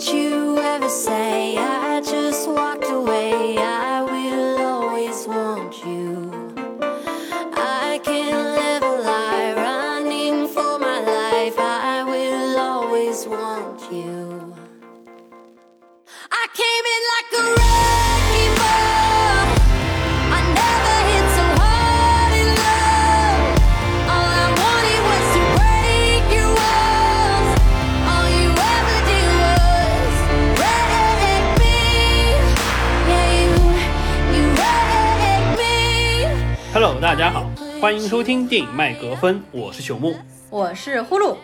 Didn't you ever say I just walked away? 欢迎收听电影麦格芬，我是朽木。我是呼噜，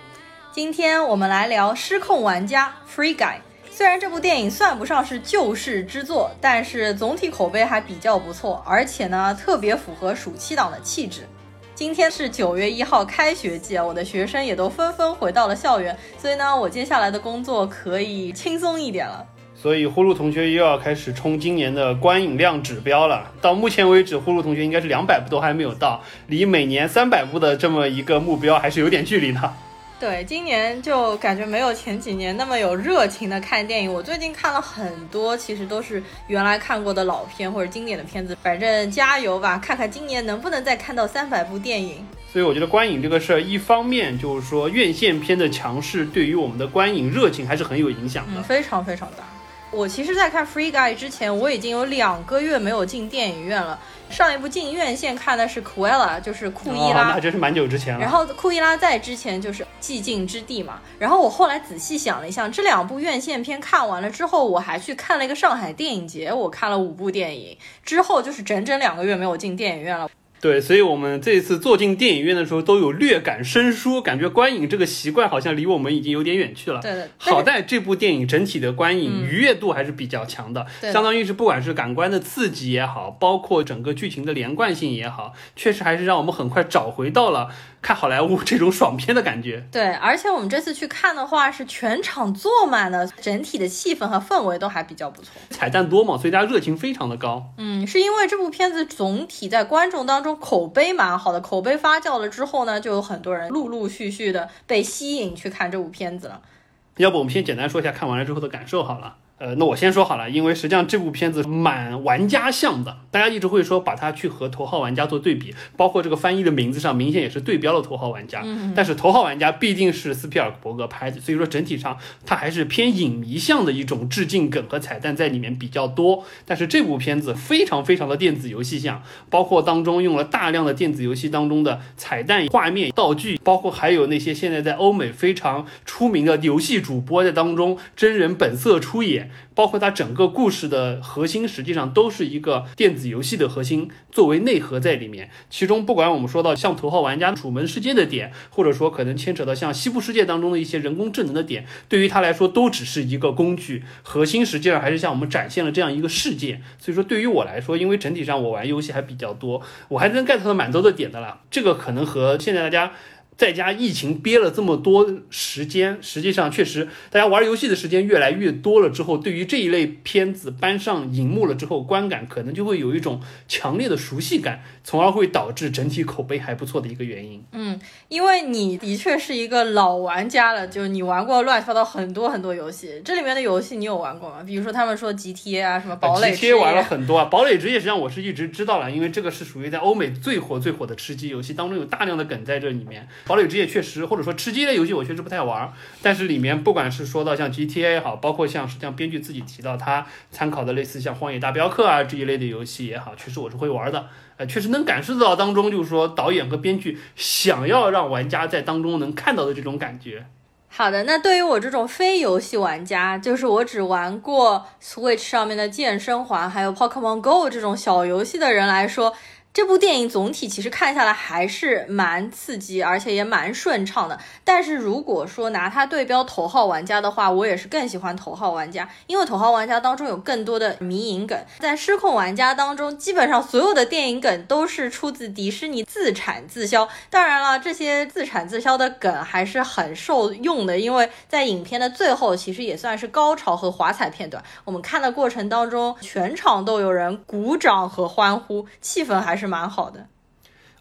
今天我们来聊《失控玩家》Free Guy。虽然这部电影算不上是救世之作，但是总体口碑还比较不错，而且呢特别符合暑期档的气质。今天是九月一号开学季，我的学生也都纷纷回到了校园，所以呢，我接下来的工作可以轻松一点了。所以呼噜同学又要开始冲今年的观影量指标了。到目前为止，呼噜同学应该是两百部都还没有到，离每年三百部的这么一个目标还是有点距离的。对，今年就感觉没有前几年那么有热情的看电影。我最近看了很多，其实都是原来看过的老片或者经典的片子。反正加油吧，看看今年能不能再看到三百部电影。所以我觉得观影这个事儿，一方面就是说院线片的强势对于我们的观影热情还是很有影响的。嗯，非常非常大。我其实，在看《Free Guy》之前，我已经有两个月没有进电影院了。上一部进院线看的是《Cruella》，就是库伊哦，拉。那真是蛮久之前了。然后库伊拉在之前就是《寂静之地》嘛。然后我后来仔细想了一下，这两部院线片看完了之后，我还去看了一个上海电影节，我看了五部电影，之后就是整整两个月没有进电影院了。对，所以我们这次坐进电影院的时候都有略感生疏，感觉观影这个习惯好像离我们已经有点远去了。对的，好在这部电影整体的观影愉悦度还是比较强的，嗯对的相当于是不管是感官的刺激也好，包括整个剧情的连贯性也好，确实还是让我们很快找回到了看好莱坞这种爽片的感觉。对，而且我们这次去看的话是全场坐满了，整体的气氛和氛围都还比较不错。彩蛋多嘛，所以大家热情非常的高。嗯，是因为这部片子总体在观众当中口碑蛮好的，口碑发酵了之后呢，就有很多人陆陆续续的被吸引去看这部片子了。要不我们先简单说一下看完了之后的感受好了。呃，那我先说好了，因为实际上这部片子蛮玩家向的，大家一直会说把它去和头号玩家做对比，包括这个翻译的名字上明显也是对标了头号玩家。嗯、但是头号玩家毕竟是斯皮尔伯格拍的，所以说整体上它还是偏影迷向的一种致敬梗和彩蛋在里面比较多。但是这部片子非常非常的电子游戏向，包括当中用了大量的电子游戏当中的彩蛋画面道具，包括还有那些现在在欧美非常出名的游戏主播在当中真人本色出演。包括它整个故事的核心，实际上都是一个电子游戏的核心作为内核在里面。其中，不管我们说到像头号玩家楚门世界的点，或者说可能牵扯到像西部世界当中的一些人工智能的点，对于它来说都只是一个工具，核心实际上还是向我们展现了这样一个世界。所以说，对于我来说，因为整体上我玩游戏还比较多，我还能 get 到蛮多的点的啦。这个可能和现在大家。在家疫情憋了这么多时间，实际上确实大家玩游戏的时间越来越多了之后，对于这一类片子搬上荧幕了之后，观感可能就会有一种强烈的熟悉感，从而会导致整体口碑还不错的一个原因。嗯，因为你的确是一个老玩家了，就你玩过乱七八糟很多很多游戏，这里面的游戏你有玩过吗？比如说他们说 GTA 啊，什么堡垒之夜。GTA 玩了很多啊，堡垒之夜实际上我是一直知道了，因为这个是属于在欧美最火最火的吃鸡游戏当中有大量的梗在这里面。堡垒之夜确实，或者说吃鸡类游戏我确实不太玩，但是里面不管是说到像 GTA 也好，包括像实际上编剧自己提到他参考的类似像荒野大镖客啊这一类的游戏也好，确实我是会玩的。呃，确实能感受到当中就是说导演和编剧想要让玩家在当中能看到的这种感觉。好的，那对于我这种非游戏玩家，就是我只玩过 Switch 上面的健身环，还有 Pokemon Go 这种小游戏的人来说。这部电影总体其实看下来还是蛮刺激，而且也蛮顺畅的。但是如果说拿它对标头号玩家的话，我也是更喜欢头号玩家，因为头号玩家当中有更多的迷影梗，在失控玩家当中，基本上所有的电影梗都是出自迪士尼自产自销。当然了，这些自产自销的梗还是很受用的，因为在影片的最后，其实也算是高潮和华彩片段。我们看的过程当中，全场都有人鼓掌和欢呼，气氛还是蛮好的。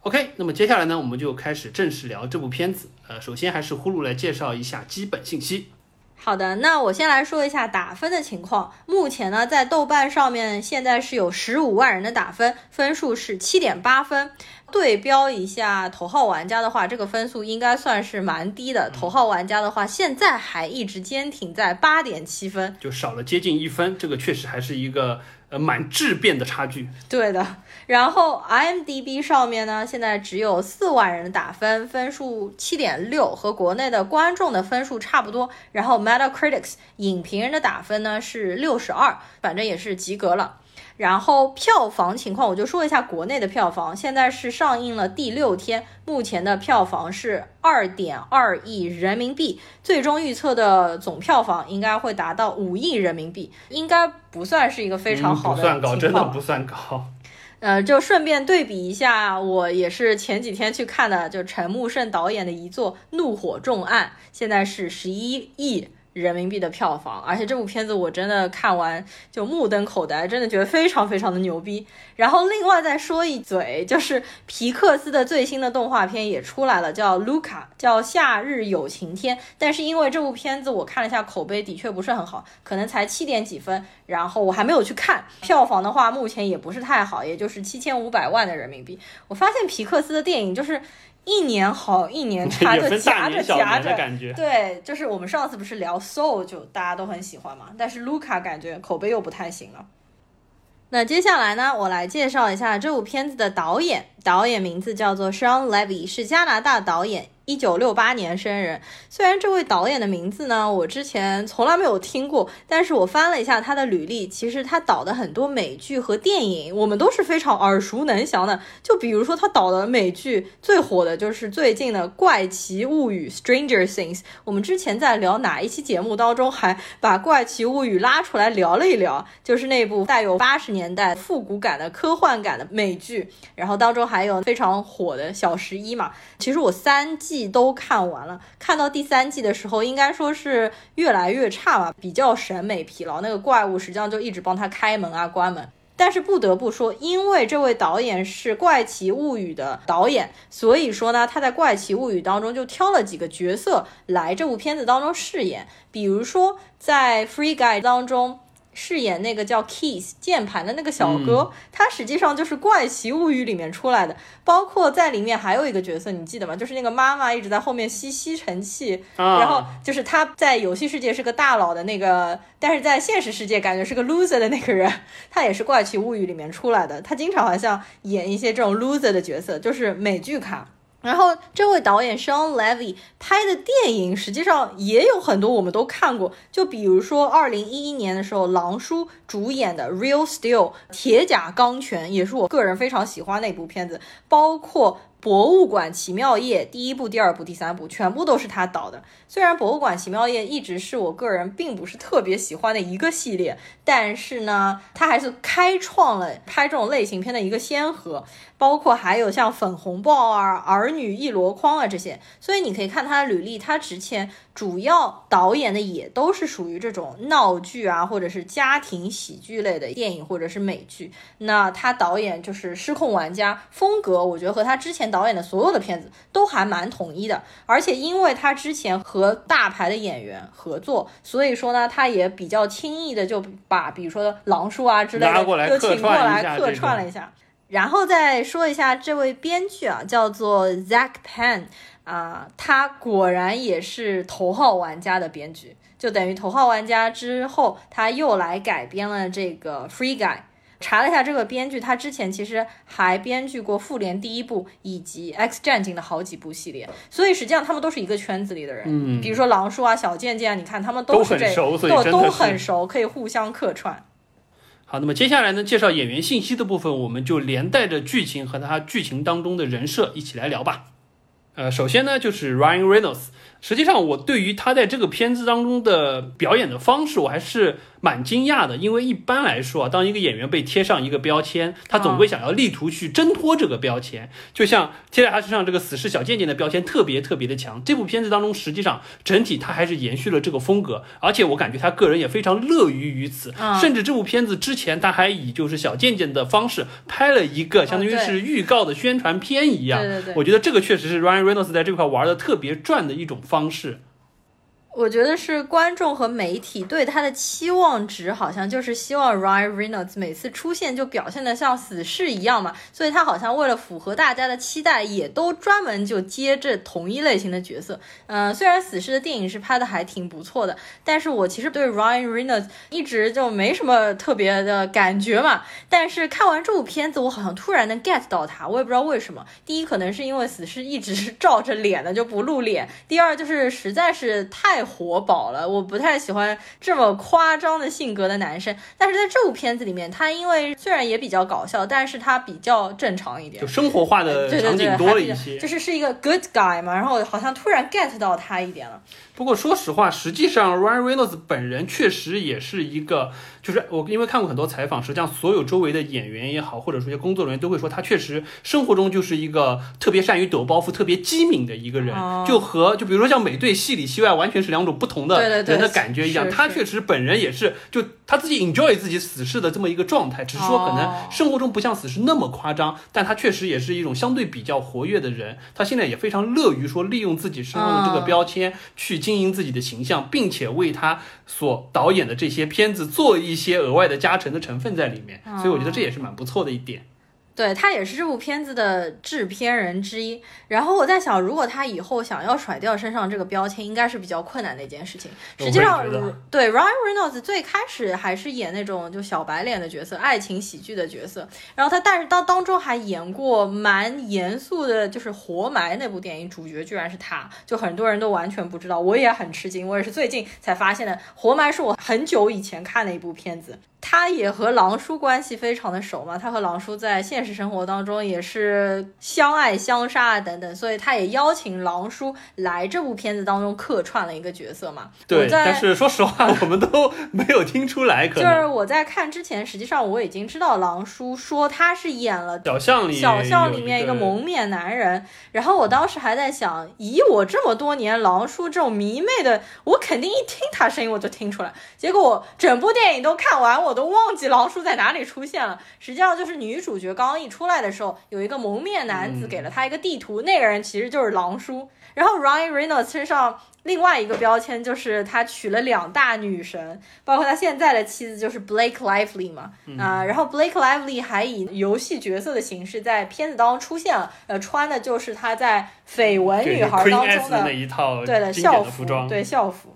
OK，那么接下来呢，我们就开始正式聊这部片子。呃，首先还是呼噜来介绍一下基本信息。好的，那我先来说一下打分的情况。目前呢，在豆瓣上面现在是有十五万人的打分，分数是七点八分。对标一下头号玩家的话，这个分数应该算是蛮低的。头号玩家的话，现在还一直坚挺在八点七分，就少了接近一分，这个确实还是一个呃蛮质变的差距。对的。然后 IMDB 上面呢，现在只有四万人的打分，分数七点六，和国内的观众的分数差不多。然后 Metacritic 影评人的打分呢是六十二，反正也是及格了。然后票房情况，我就说一下国内的票房。现在是上映了第六天，目前的票房是二点二亿人民币，最终预测的总票房应该会达到五亿人民币，应该不算是一个非常好的不算高，真的不算高。呃，就顺便对比一下，我也是前几天去看的，就陈木胜导演的一座《怒火重案》，现在是十一亿。人民币的票房，而且这部片子我真的看完就目瞪口呆，真的觉得非常非常的牛逼。然后另外再说一嘴，就是皮克斯的最新的动画片也出来了，叫《卢卡》，叫《夏日有晴天》。但是因为这部片子我看了一下，口碑的确不是很好，可能才七点几分。然后我还没有去看票房的话，目前也不是太好，也就是七千五百万的人民币。我发现皮克斯的电影就是。一年好，一年差，就夹着夹着，对，就是我们上次不是聊 Soul，就大家都很喜欢嘛，但是 Luca 感觉口碑又不太行了。那接下来呢，我来介绍一下这部片子的导演，导演名字叫做 Sean Levy，是加拿大导演。一九六八年生人，虽然这位导演的名字呢，我之前从来没有听过，但是我翻了一下他的履历，其实他导的很多美剧和电影，我们都是非常耳熟能详的。就比如说他导的美剧最火的就是最近的《怪奇物语》（Stranger Things）。我们之前在聊哪一期节目当中，还把《怪奇物语》拉出来聊了一聊，就是那部带有八十年代复古感的科幻感的美剧，然后当中还有非常火的小十一嘛。其实我三季。季都看完了，看到第三季的时候，应该说是越来越差吧，比较审美疲劳。那个怪物实际上就一直帮他开门啊、关门。但是不得不说，因为这位导演是《怪奇物语》的导演，所以说呢，他在《怪奇物语》当中就挑了几个角色来这部片子当中饰演，比如说在《Free Guy》当中。饰演那个叫 Keys 键盘的那个小哥，他实际上就是《怪奇物语》里面出来的。包括在里面还有一个角色，你记得吗？就是那个妈妈一直在后面吸吸尘器，然后就是他在游戏世界是个大佬的那个，但是在现实世界感觉是个 loser 的那个人，他也是《怪奇物语》里面出来的。他经常好像演一些这种 loser 的角色，就是美剧卡。然后，这位导演 Sean Levy 拍的电影实际上也有很多，我们都看过。就比如说，二零一一年的时候，狼叔主演的《Real Steel》铁甲钢拳，也是我个人非常喜欢的一部片子。包括《博物馆奇妙夜》第一部、第二部、第三部，全部都是他导的。虽然《博物馆奇妙夜》一直是我个人并不是特别喜欢的一个系列，但是呢，他还是开创了拍这种类型片的一个先河。包括还有像粉红豹啊、儿女一箩筐啊这些，所以你可以看他的履历，他之前主要导演的也都是属于这种闹剧啊，或者是家庭喜剧类的电影或者是美剧。那他导演就是《失控玩家》，风格我觉得和他之前导演的所有的片子都还蛮统一的。而且因为他之前和大牌的演员合作，所以说呢，他也比较轻易的就把比如说狼叔啊之类的就请过来客串了一下。然后再说一下这位编剧啊，叫做 Zach Penn 啊，他果然也是头号玩家的编剧，就等于头号玩家之后，他又来改编了这个 Free Guy。查了一下这个编剧，他之前其实还编剧过复联第一部以及 X 战警的好几部系列，所以实际上他们都是一个圈子里的人。嗯，比如说狼叔啊、小贱贱，你看他们都是这都都很熟，可以互相客串。好，那么接下来呢，介绍演员信息的部分，我们就连带着剧情和他剧情当中的人设一起来聊吧。呃，首先呢，就是 Ryan Reynolds。实际上，我对于他在这个片子当中的表演的方式，我还是。蛮惊讶的，因为一般来说啊，当一个演员被贴上一个标签，他总会想要力图去挣脱这个标签。就像贴在他身上这个死侍小贱贱的标签特别特别的强。这部片子当中，实际上整体他还是延续了这个风格，而且我感觉他个人也非常乐于于此。甚至这部片子之前他还以就是小贱贱的方式拍了一个相当于是预告的宣传片一样。对对对，我觉得这个确实是 Ryan Reynolds 在这块玩的特别转的一种方式。我觉得是观众和媒体对他的期望值，好像就是希望 Ryan Reynolds 每次出现就表现的像死侍一样嘛，所以他好像为了符合大家的期待，也都专门就接这同一类型的角色。嗯、虽然死侍的电影是拍的还挺不错的，但是我其实对 Ryan Reynolds 一直就没什么特别的感觉嘛。但是看完这部片子，我好像突然能 get 到他，我也不知道为什么。第一，可能是因为死侍一直是照着脸的就不露脸；第二，就是实在是太活宝了，我不太喜欢这么夸张的性格的男生。但是在这部片子里面，他因为虽然也比较搞笑，但是他比较正常一点就。生活化的场景多了一些。就是是一个 good guy 嘛，然后好像突然 get 到他一点了。不过说实话，实际上 Ryan Reynolds 本人确实也是一个，就是我因为看过很多采访，实际上所有周围的演员也好，或者说一些工作人员都会说，他确实生活中就是一个特别善于抖包袱、特别机敏的一个人，哦就和就比如说像美队戏里戏外完全是两种不同的人的感觉一样。他确实本人也是，就他自己 enjoy 自己死侍的这么一个状态，只是说可哦能生活中不像死侍那么夸张，但他确实也是一种相对比较活跃的人。他现在也非常乐于说利用自己身上的这个嗯标签去经营自己的形象，并且为他所导演的这些片子做一一些额外的加成的成分在里面。所以我觉得这也是蛮不错的一点。对他也是这部片子的制片人之一。然后我在想，如果他以后想要甩掉身上这个标签，应该是比较困难的一件事情。实际上对 Ryan Reynolds 最开始还是演那种就小白脸的角色，爱情喜剧的角色。然后他但是当当中还演过蛮严肃的，就是《活埋》那部电影，主角居然是他，就很多人都完全不知道，我也很吃惊，我也是最近才发现的。《活埋》是我很久以前看的一部片子。他也和狼叔关系非常的熟嘛，他和狼叔在现实生活当中也是相爱相杀啊等等，所以他也邀请狼叔来这部片子当中客串了一个角色嘛。对，但是 说实话，我们都没有听出来，可就是我在看之前，实际上我已经知道狼叔说他是演了小巷里小巷里面一个个蒙面男人，然后我当时还在想，以我这么多年狼叔这种迷妹的，我肯定一听他声音我就听出来。结果我整部电影都看完，我都忘记狼叔在哪里出现了。实际上就是女主角刚刚一出来的时候，有一个蒙面男子嗯给了她一个地图，那个人其实就是狼叔。然后 Ryan Reynolds 身上另外一个标签就是他娶了两大女神，包括他现在的妻子就是 Blake Lively 嘛，啊、然后 Blake Lively 还以游戏角色的形式在片子当中出现了，呃，穿的就是他在《绯闻女孩》当中的那一套对的校服对校服。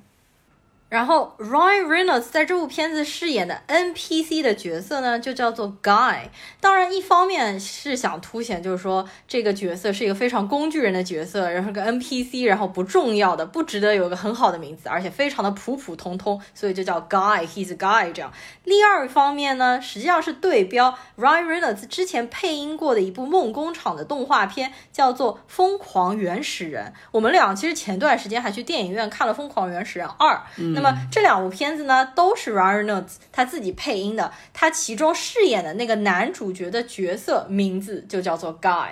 然后 Ryan Reynolds 在这部片子饰演的 NPC 的角色呢，就叫做 Guy。当然，一方面是想凸显，就是说这个角色是一个非常工具人的角色，然后个 NPC，然后不重要的，不值得有个很好的名字，而且非常的普普通通，所以就叫 Guy，He's Guy 这样。第二方面呢，实际上是对标 Ryan Reynolds 之前配音过的一部梦工厂的动画片，叫做《疯狂原始人》。我们俩其实前段时间还去电影院看了《疯狂原始人二》，那么这两部片子呢，都是 Ryan Reynolds 他自己配音的，他其中饰演的那个男主角的角色名字就叫做 Guy。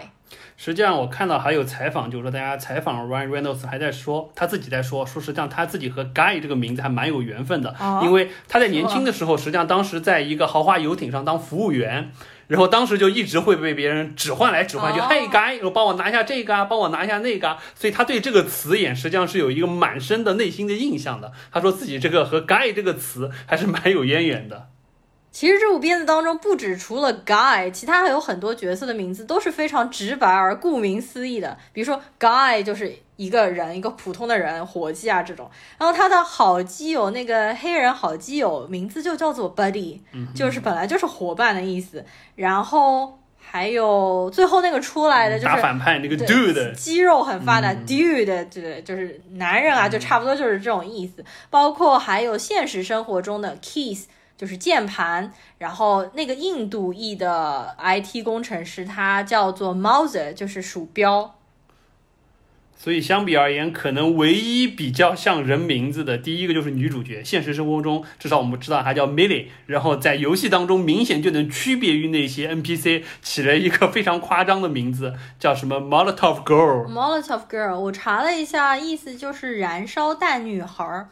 实际上，我看到还有采访，就是说大家采访 Ryan Reynolds 还在说，他自己在说，说实际上他自己和 Guy 这个名字还蛮有缘分的，哦因为他在年轻的时候，实际上当时在一个豪华游艇上当服务员。然后当时就一直会被别人指唤来指唤去，哦嘿，Guy，然后帮我拿下这个啊，帮我拿下那个啊，所以他对这个词眼实际上是有一个蛮深的内心的印象的。他说自己这个和 Guy 这个词还是蛮有渊源的。其实这部片子当中，不止除了 Guy，其他还有很多角色的名字都是非常直白而顾名思义的。比如说 Guy 就是一个人，一个普通的人，伙计啊这种。然后他的好基友那个黑人好基友名字就叫做 Buddy，、就是本来就是伙伴的意思。然后还有最后那个出来的就是打反派那个 dude，肌肉很发达、嗯 d u d e 对，就是男人啊，就差不多就是这种意思。包括还有现实生活中的 keys，就是键盘，然后那个印度裔的 IT 工程师，他叫做 Mouser，就是鼠标。所以相比而言，可能唯一比较像人名字的，第一个就是女主角。现实生活中，至少我们知道她叫 Millie，然后在游戏当中明显就能区别于那些 NPC，起了一个非常夸张的名字，叫什么 Molotov Girl。Molotov Girl，我查了一下，意思就是燃烧弹女孩儿。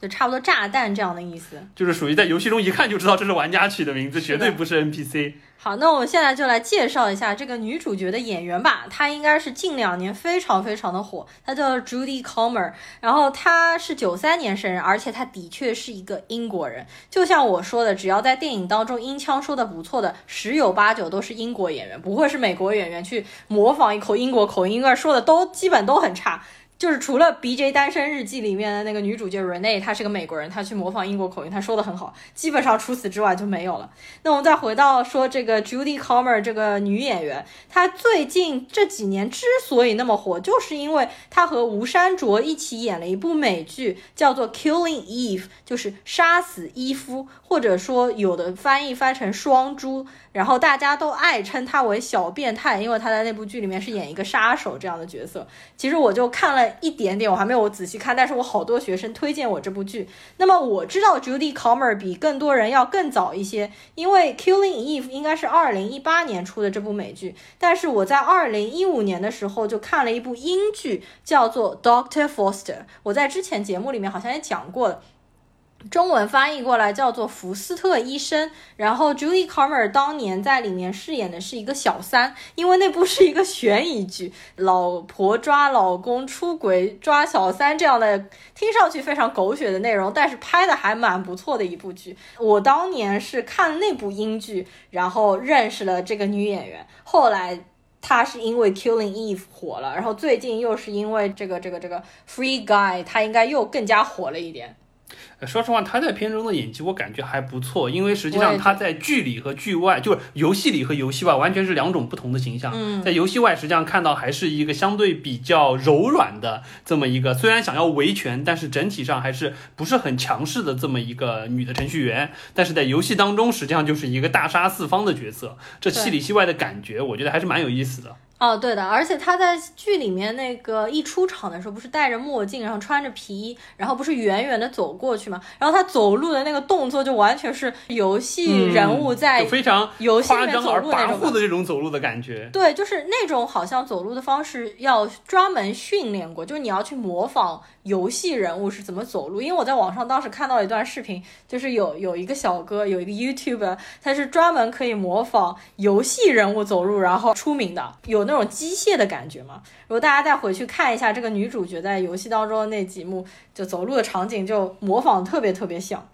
就差不多炸弹这样的意思。就是属于在游戏中一看就知道这是玩家取的名字，绝对不是 NPC。好，那我们现在就来介绍一下这个女主角的演员吧。她应该是近两年非常非常的火，她叫 Judy Comer，然后她是九三年生人，而且她的确是一个英国人。就像我说的，只要在电影当中音腔说的不错的，十有八九都是英国演员，不会是美国演员去模仿一口英国口音，因为说的都基本都很差。就是除了《BJ 单身日记》里面的那个女主角 Rene，她是个美国人，她去模仿英国口音，她说的很好。基本上除此之外就没有了。那我们再回到说这个 Judy Comer 这个女演员，她最近这几年之所以那么火，就是因为她和吴珊卓一起演了一部美剧，叫做《Killing Eve》，就是杀死伊夫，或者说有的翻译翻成双猪。然后大家都爱称她为小变态，因为她在那部剧里面是演一个杀手这样的角色。其实我就看了一点点，我还没有仔细看，但是我好多学生推荐我这部剧。那么我知道 Judy Comer 比更多人要更早一些，因为 Killing Eve 应该是二零一八年出的这部美剧，但是我在二零一五年的时候就看了一部英剧，叫做 Doctor Foster。我在之前节目里面好像也讲过了。中文翻译过来叫做福斯特医生，然后，Julie Comer 当年在里面饰演的是一个小三，因为那部是一个悬疑剧，老婆抓老公出轨抓小三这样的，听上去非常狗血的内容，但是拍的还蛮不错的一部剧。我当年是看那部英剧，然后认识了这个女演员，后来她是因为 Killing Eve 火了，然后最近又是因为这个这个这个 Free Guy，她应该又更加火了一点。呃说实话，他在片中的演技我感觉还不错，因为实际上他在剧里和剧外，就是游戏里和游戏外完全是两种不同的形象。嗯在游戏外实际上看到还是一个相对比较柔软的这么一个，虽然想要维权，但是整体上还是不是很强势的这么一个女的程序员。但是在游戏当中，实际上就是一个大杀四方的角色，这戏里戏外的感觉，我觉得还是蛮有意思的。哦，对的，而且他在剧里面那个一出场的时候，不是戴着墨镜，然后穿着皮衣，然后不是远远的走过去嘛，然后他走路的那个动作就完全是游戏人物在就非常游戏里面走路那种跋扈的这种走路的感觉。对，就是那种好像走路的方式要专门训练过，就是你要去模仿游戏人物是怎么走路。因为我在网上当时看到一段视频，就是有有一个小哥，有一个 YouTuber，他是专门可以模仿游戏人物走路，然后出名的，有那种机械的感觉嘛。如果大家再回去看一下这个女主角在游戏当中的那几幕，就走路的场景，就模仿特别特别像。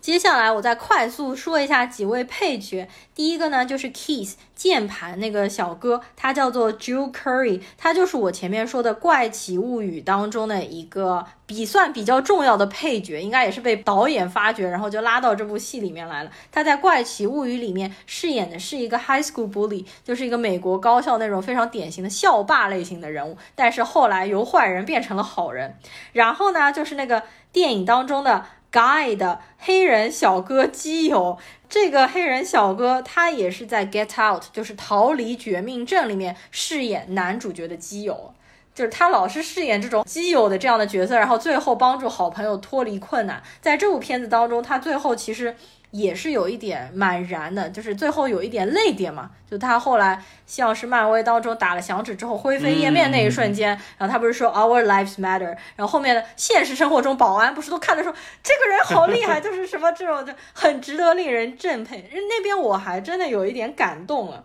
接下来我再快速说一下几位配角。第一个呢就是 Keys 键盘那个小哥，他叫做 Joe Curry，他就是我前面说的《怪奇物语》当中的一个比算比较重要的配角，应该也是被导演发掘，然后就拉到这部戏里面来了。他在《怪奇物语》里面饰演的是一个 high school bully，就是一个美国高校那种非常典型的校霸类型的人物，但是后来由坏人变成了好人。然后呢，就是那个电影当中的。Guide 黑人小哥基友，这个黑人小哥他也是在《Get Out》就是《逃离绝命镇》里面饰演男主角的基友，就是他老是饰演这种基友的这样的角色，然后最后帮助好朋友脱离困难。在这部片子当中，他最后其实也是有一点蛮燃的，就是最后有一点泪点嘛。就他后来像是漫威当中打了响指之后灰飞烟灭那一瞬间，然后他不是说 Our lives matter，然后后面的现实生活中保安不是都看着说这个人好厉害，就是什么这种就很值得令人敬佩。那边我还真的有一点感动了。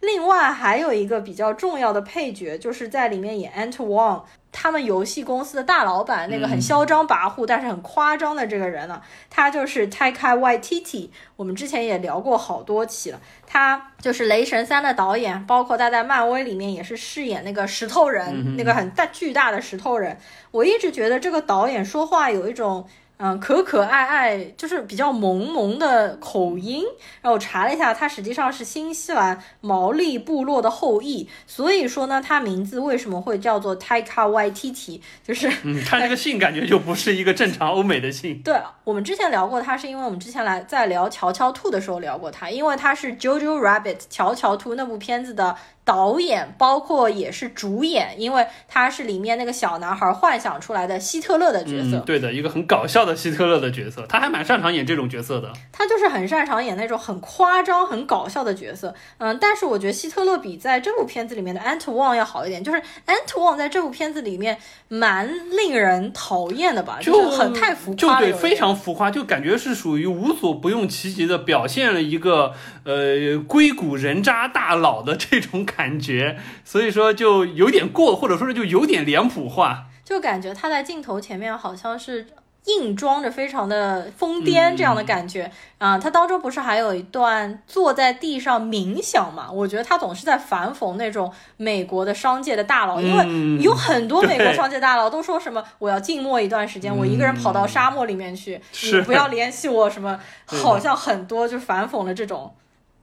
另外还有一个比较重要的配角，就是在里面演 Ant Wong，他们游戏公司的大老板，那个很嚣张跋扈、但是很夸张的这个人呢，他就是 Taika Waititi。我们之前也聊过好多期了，他就是《雷神三》的导演，包括他在漫威里面也是饰演那个石头人，那个很大巨大的石头人。我一直觉得这个导演说话有一种。嗯，可可爱爱，就是比较萌萌的口音。然后我查了一下，它实际上是新西兰毛利部落的后裔，所以说呢，它名字为什么会叫做 Taika Waititi，就是嗯，它这个姓感觉就不是一个正常欧美的姓。对我们之前聊过他，是因为我们之前来在聊《乔乔兔》的时候聊过他，因为他是 Jojo Rabbit 乔乔兔那部片子的导演，包括也是主演，因为他是里面那个小男孩幻想出来的希特勒的角色。嗯，对的，一个很搞笑的希特勒的角色，他还蛮擅长演这种角色的。他就是很擅长演那种很夸张、很搞笑的角色。嗯，但是我觉得希特勒比在这部片子里面的安托旺要好一点，就是 Ant Wong 在这部片子里面蛮令人讨厌的吧，就是很太浮就对，夸了有点，非常浮夸，就感觉是属于无所不用其极的表现了一个呃硅谷人渣大佬的这种感觉，所以说就有点过，或者说是就有点脸谱化。就感觉他在镜头前面好像是。硬装着非常的疯癫这样的感觉啊、他当中不是还有一段坐在地上冥想嘛？我觉得他总是在反讽那种美国的商界的大佬，因为嗯有很多美国商界大佬都说什么我要静默一段时间，我一个人跑到沙漠里面去，你不要联系我什么，好像很多就反讽了这种。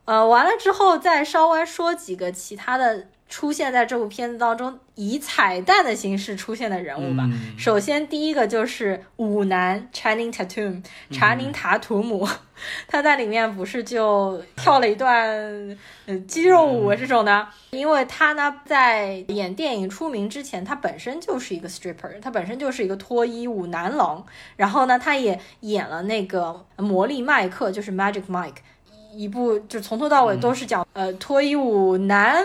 呃，完了之后再稍微说几个其他的出现在这部片子当中以彩蛋的形式出现的人物吧。嗯。首先第一个就是舞男 Channing Tatum，查宁塔图姆，他在里面不是就跳了一段呃肌肉舞这种的，因为他呢在演电影出名之前，他本身就是一个 stripper，他本身就是一个脱衣舞男郎，然后呢他也演了那个魔力麦克，就是 Magic Mike。一部就从头到尾都是讲、呃脱衣舞男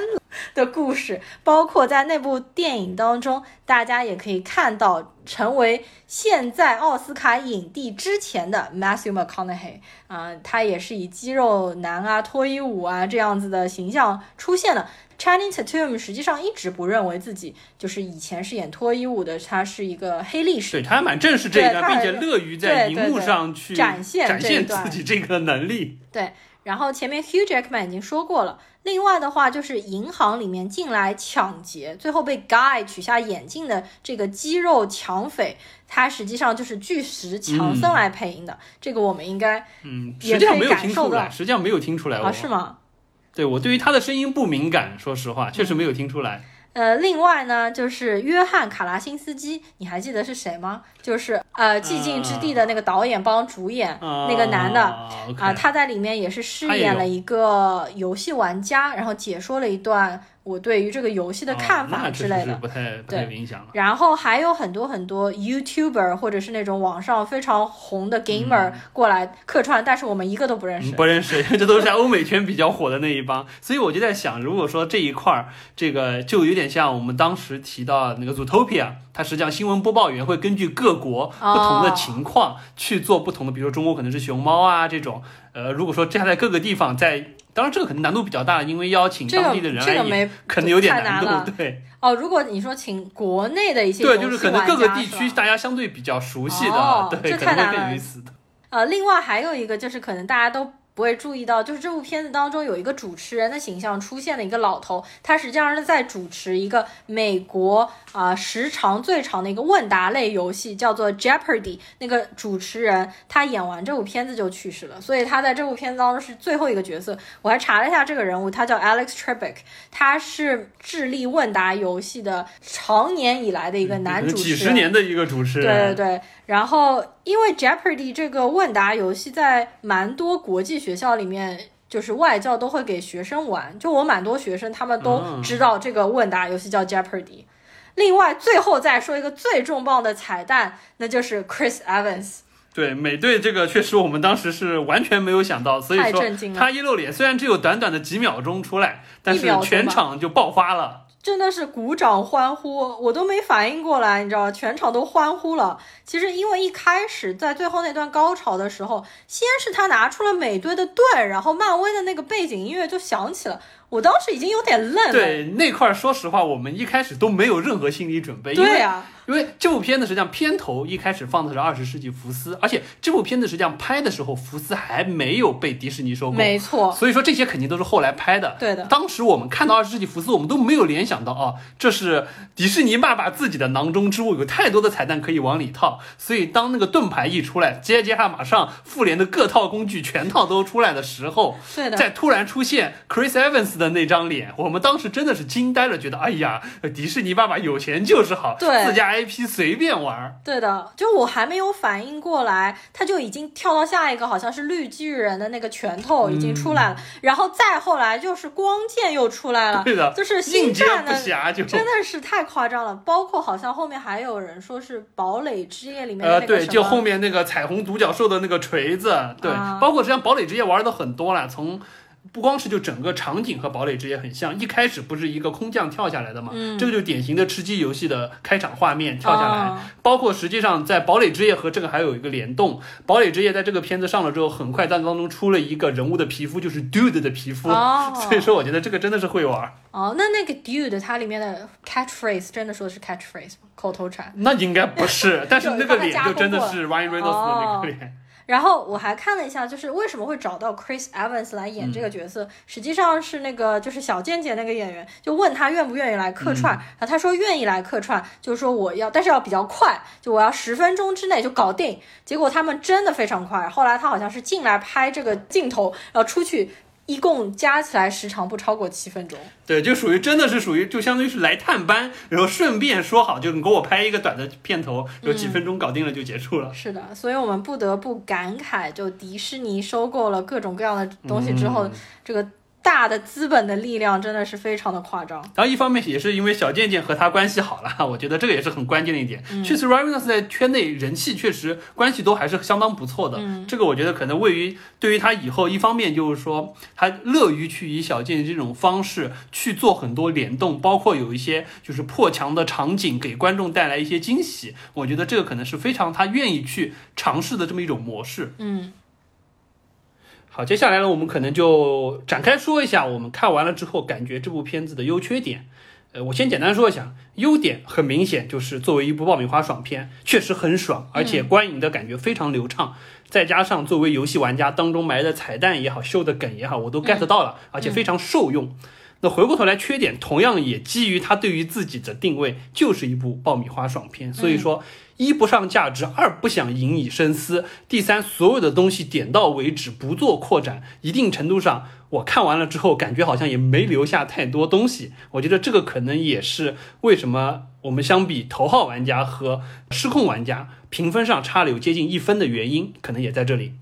的故事，包括在那部电影当中，大家也可以看到成为现在奥斯卡影帝之前的 Matthew McConaughey 啊、他也是以肌肉男啊、脱衣舞啊这样子的形象出现的。Channing Tatum 实际上一直不认为自己就是以前是演脱衣舞的，他是一个黑历史对，。他还蛮正视这一段，并且乐于在荧幕上去展现展现自己这个能力。对，然后前面 Hugh Jackman 已经说过了。另外的话，就是银行里面进来抢劫，最后被 Guy 取下眼镜的这个肌肉抢匪，他实际上就是巨石强森来配音的。这个我们应该嗯，也实际上没有可以感受听出来，到实际上没有听出来。啊，是吗？对我对于他的声音不敏感，说实话，确实没有听出来。呃，另外呢，就是约翰卡拉辛斯基，你还记得是谁吗？就是呃《寂静之地》的那个导演帮主演、那个男的。啊啊，他在里面也是饰演了一个游戏玩家，然后解说了一段我对于这个游戏的看法之类的。不太不太有影响了。然后还有很多很多 YouTuber 或者是那种网上非常红的 gamer 过来客串，但是我们一个都不认识嗯。不认识，这都是在欧美圈比较火的那一帮，所以我就在想，如果说这一块儿，这个就有点像我们当时提到那个 Zootopia，它实际上新闻播报员会根据各国不同的情况去做不同的，比如说中国可能是熊猫啊这种，呃，如果说这样在各个地方在。当然，这个可能难度比较大，因为邀请当地的人来演，这个没可能有点难了度。对哦，如果你说请国内的一些对，就是可能各个地区大家相对比较熟悉的，哦对，这可能会太难了更有意思的。呃，另外还有一个就是可能大家都不会注意到，就是这部片子当中有一个主持人的形象出现了一个老头，他实际上是在主持一个美国啊、时长最长的一个问答类游戏，叫做 Jeopardy。那个主持人他演完这部片子就去世了，所以他在这部片子当中是最后一个角色。我还查了一下这个人物，他叫 Alex Trebek，他是智力问答游戏的长年以来的一个男主持人，几十年的一个主持人对人，对对，然后因为 Jeopardy 这个问答游戏在蛮多国际学校里面。就是外教都会给学生玩，就我蛮多学生他们都嗯知道这个问答游戏叫 Jeopardy。另外，最后再说一个最重磅的彩蛋，那就是 Chris Evans。对美队这个确实我们当时是完全没有想到，所以说他一露脸，虽然只有短短的几秒钟出来，但是全场就爆发了。真的是鼓掌欢呼，我都没反应过来，你知道，全场都欢呼了。其实因为一开始在最后那段高潮的时候，先是他拿出了美队的盾，然后漫威的那个背景音乐就响起了，我当时已经有点愣了。对那块儿，说实话，我们一开始都没有任何心理准备，因为对呀、因为这部片子实际上片头一开始放的是二十世纪福斯，而且这部片子实际上拍的时候，福斯还没有被迪士尼收购，没错，所以说这些肯定都是后来拍的。对的当时我们看到二十世纪福斯，我们都没有联想到啊，这是迪士尼爸爸自己的囊中之物，有太多的彩蛋可以往里套。所以当那个盾牌一出来，接接下马上复联的各套工具全套都出来的时候，对的。再突然出现 Chris Evans 的那张脸，我们当时真的是惊呆了，觉得哎呀，迪士尼爸爸有钱就是好，对自家 IP 随便玩儿。对的，就我还没有反应过来，他就已经跳到下一个，好像是绿巨人的那个拳头已经出来了，然后再后来就是光剑又出来了，对的，就是星应接不战的。暇就真的是太夸张了，包括好像后面还有人说是堡垒之夜里面的呃，对，那个什么就后面那个彩虹独角兽的那个锤子，对，啊包括实际上堡垒之夜玩的很多了，从。不光是就整个场景和堡垒之夜很像，一开始不是一个空降跳下来的嘛，嗯这个就典型的吃鸡游戏的开场画面跳下来，哦包括实际上在堡垒之夜和这个还有一个联动，堡垒之夜在这个片子上了之后，很快在当中出了一个人物的皮肤，就是 Dude 的皮肤，哦所以说我觉得这个真的是会玩，哦，那那个 dude 它里面的 catchphrase 真的说的是 catchphrase 吗？口头禅。那应该不是，但是那个脸就真的是 Ryan Reynolds 的那个脸。然后我还看了一下，就是为什么会找到 Chris Evans 来演这个角色，实际上是那个就是小贱贱那个演员就问他愿不愿意来客串，然后他说愿意来客串，就是说我要，但是要比较快，就我要十分钟之内就搞定。结果他们真的非常快，后来他好像是进来拍这个镜头，然后出去。一共加起来时长不超过七分钟，对，就属于真的是属于，就相当于是来探班，然后顺便说好，就你给我拍一个短的片头，有几分钟搞定了就结束了。是的，所以我们不得不感慨，就迪士尼收购了各种各样的东西之后，嗯这个大的资本的力量真的是非常的夸张。然后一方面也是因为小贱贱和他关系好了，我觉得这个也是很关键的一点。确实 r y a n 在圈内人气确实关系都还是相当不错的。这个我觉得可能位于对于他以后，一方面就是说他乐于去以小贱贱这种方式去做很多联动，包括有一些就是破墙的场景给观众带来一些惊喜。我觉得这个可能是非常他愿意去尝试的这么一种模式。嗯，好，接下来呢，我们可能就展开说一下我们看完了之后感觉这部片子的优缺点。呃，我先简单说一下，优点很明显就是作为一部爆米花爽片，确实很爽，而且观影的感觉非常流畅。再加上作为游戏玩家当中埋的彩蛋也好，秀的梗也好，我都 get 到了，而且非常受用。那回过头来，缺点同样也基于他对于自己的定位，就是一部爆米花爽片。所以说，一不上价值，二不想引以深思，第三所有的东西点到为止，不做扩展。一定程度上，我看完了之后，感觉好像也没留下太多东西。我觉得这个可能也是为什么我们相比头号玩家和失控玩家评分上差了有接近一分的原因，可能也在这里。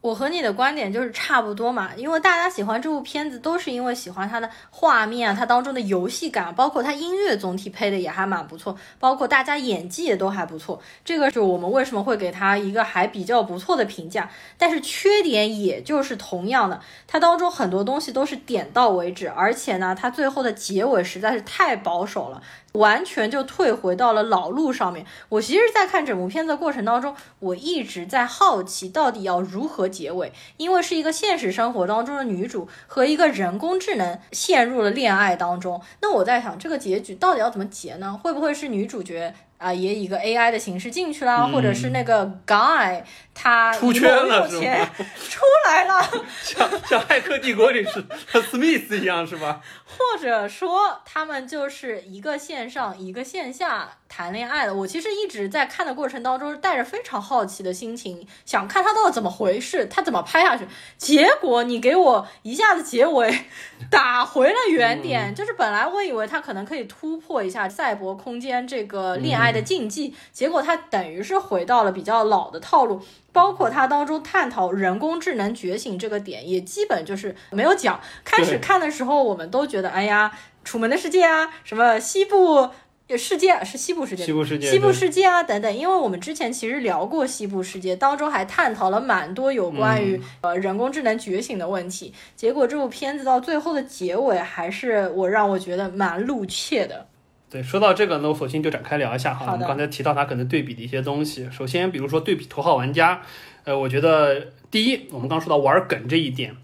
我和你的观点就是差不多嘛，因为大家喜欢这部片子都是因为喜欢它的画面啊，它当中的游戏感，包括它音乐总体配的也还蛮不错，包括大家演技也都还不错，这个是我们为什么会给它一个还比较不错的评价。但是缺点也就是同样的，它当中很多东西都是点到为止，而且呢，它最后的结尾实在是太保守了。完全就退回到了老路上面。我其实，在看整部片子的过程当中，我一直在好奇，到底要如何结尾？因为是一个现实生活当中的女主和一个人工智能陷入了恋爱当中。那我在想，这个结局到底要怎么结呢？会不会是女主角？啊，也以一个 AI 的形式进去啦，或者是那个 guy 他出圈了是有钱吗出来了，像像《骇客帝国》里是和 Smith 一样，是吧？或者说他们就是一个线上一个线下谈恋爱了。我其实一直在看的过程当中，带着非常好奇的心情，想看他到底怎么回事，他怎么拍下去。结果你给我一下子结尾打回了原点，就是本来我以为他可能可以突破一下赛博空间这个恋爱的禁忌，结果他等于是回到了比较老的套路。包括他当中探讨人工智能觉醒这个点，也基本就是没有讲。开始看的时候，我们都觉得，哎呀，楚门的世界啊，什么西部世界是西部世界，西部世界西部世界啊等等。因为我们之前其实聊过西部世界，当中还探讨了蛮多有关于、呃人工智能觉醒的问题。结果这部片子到最后的结尾，还是我让我觉得蛮露怯的。对，说到这个呢，我索性就展开聊一下哈。我们刚才提到它可能对比的一些东西，首先比如说对比头号玩家，呃，我觉得第一，我们刚说到玩梗这一点，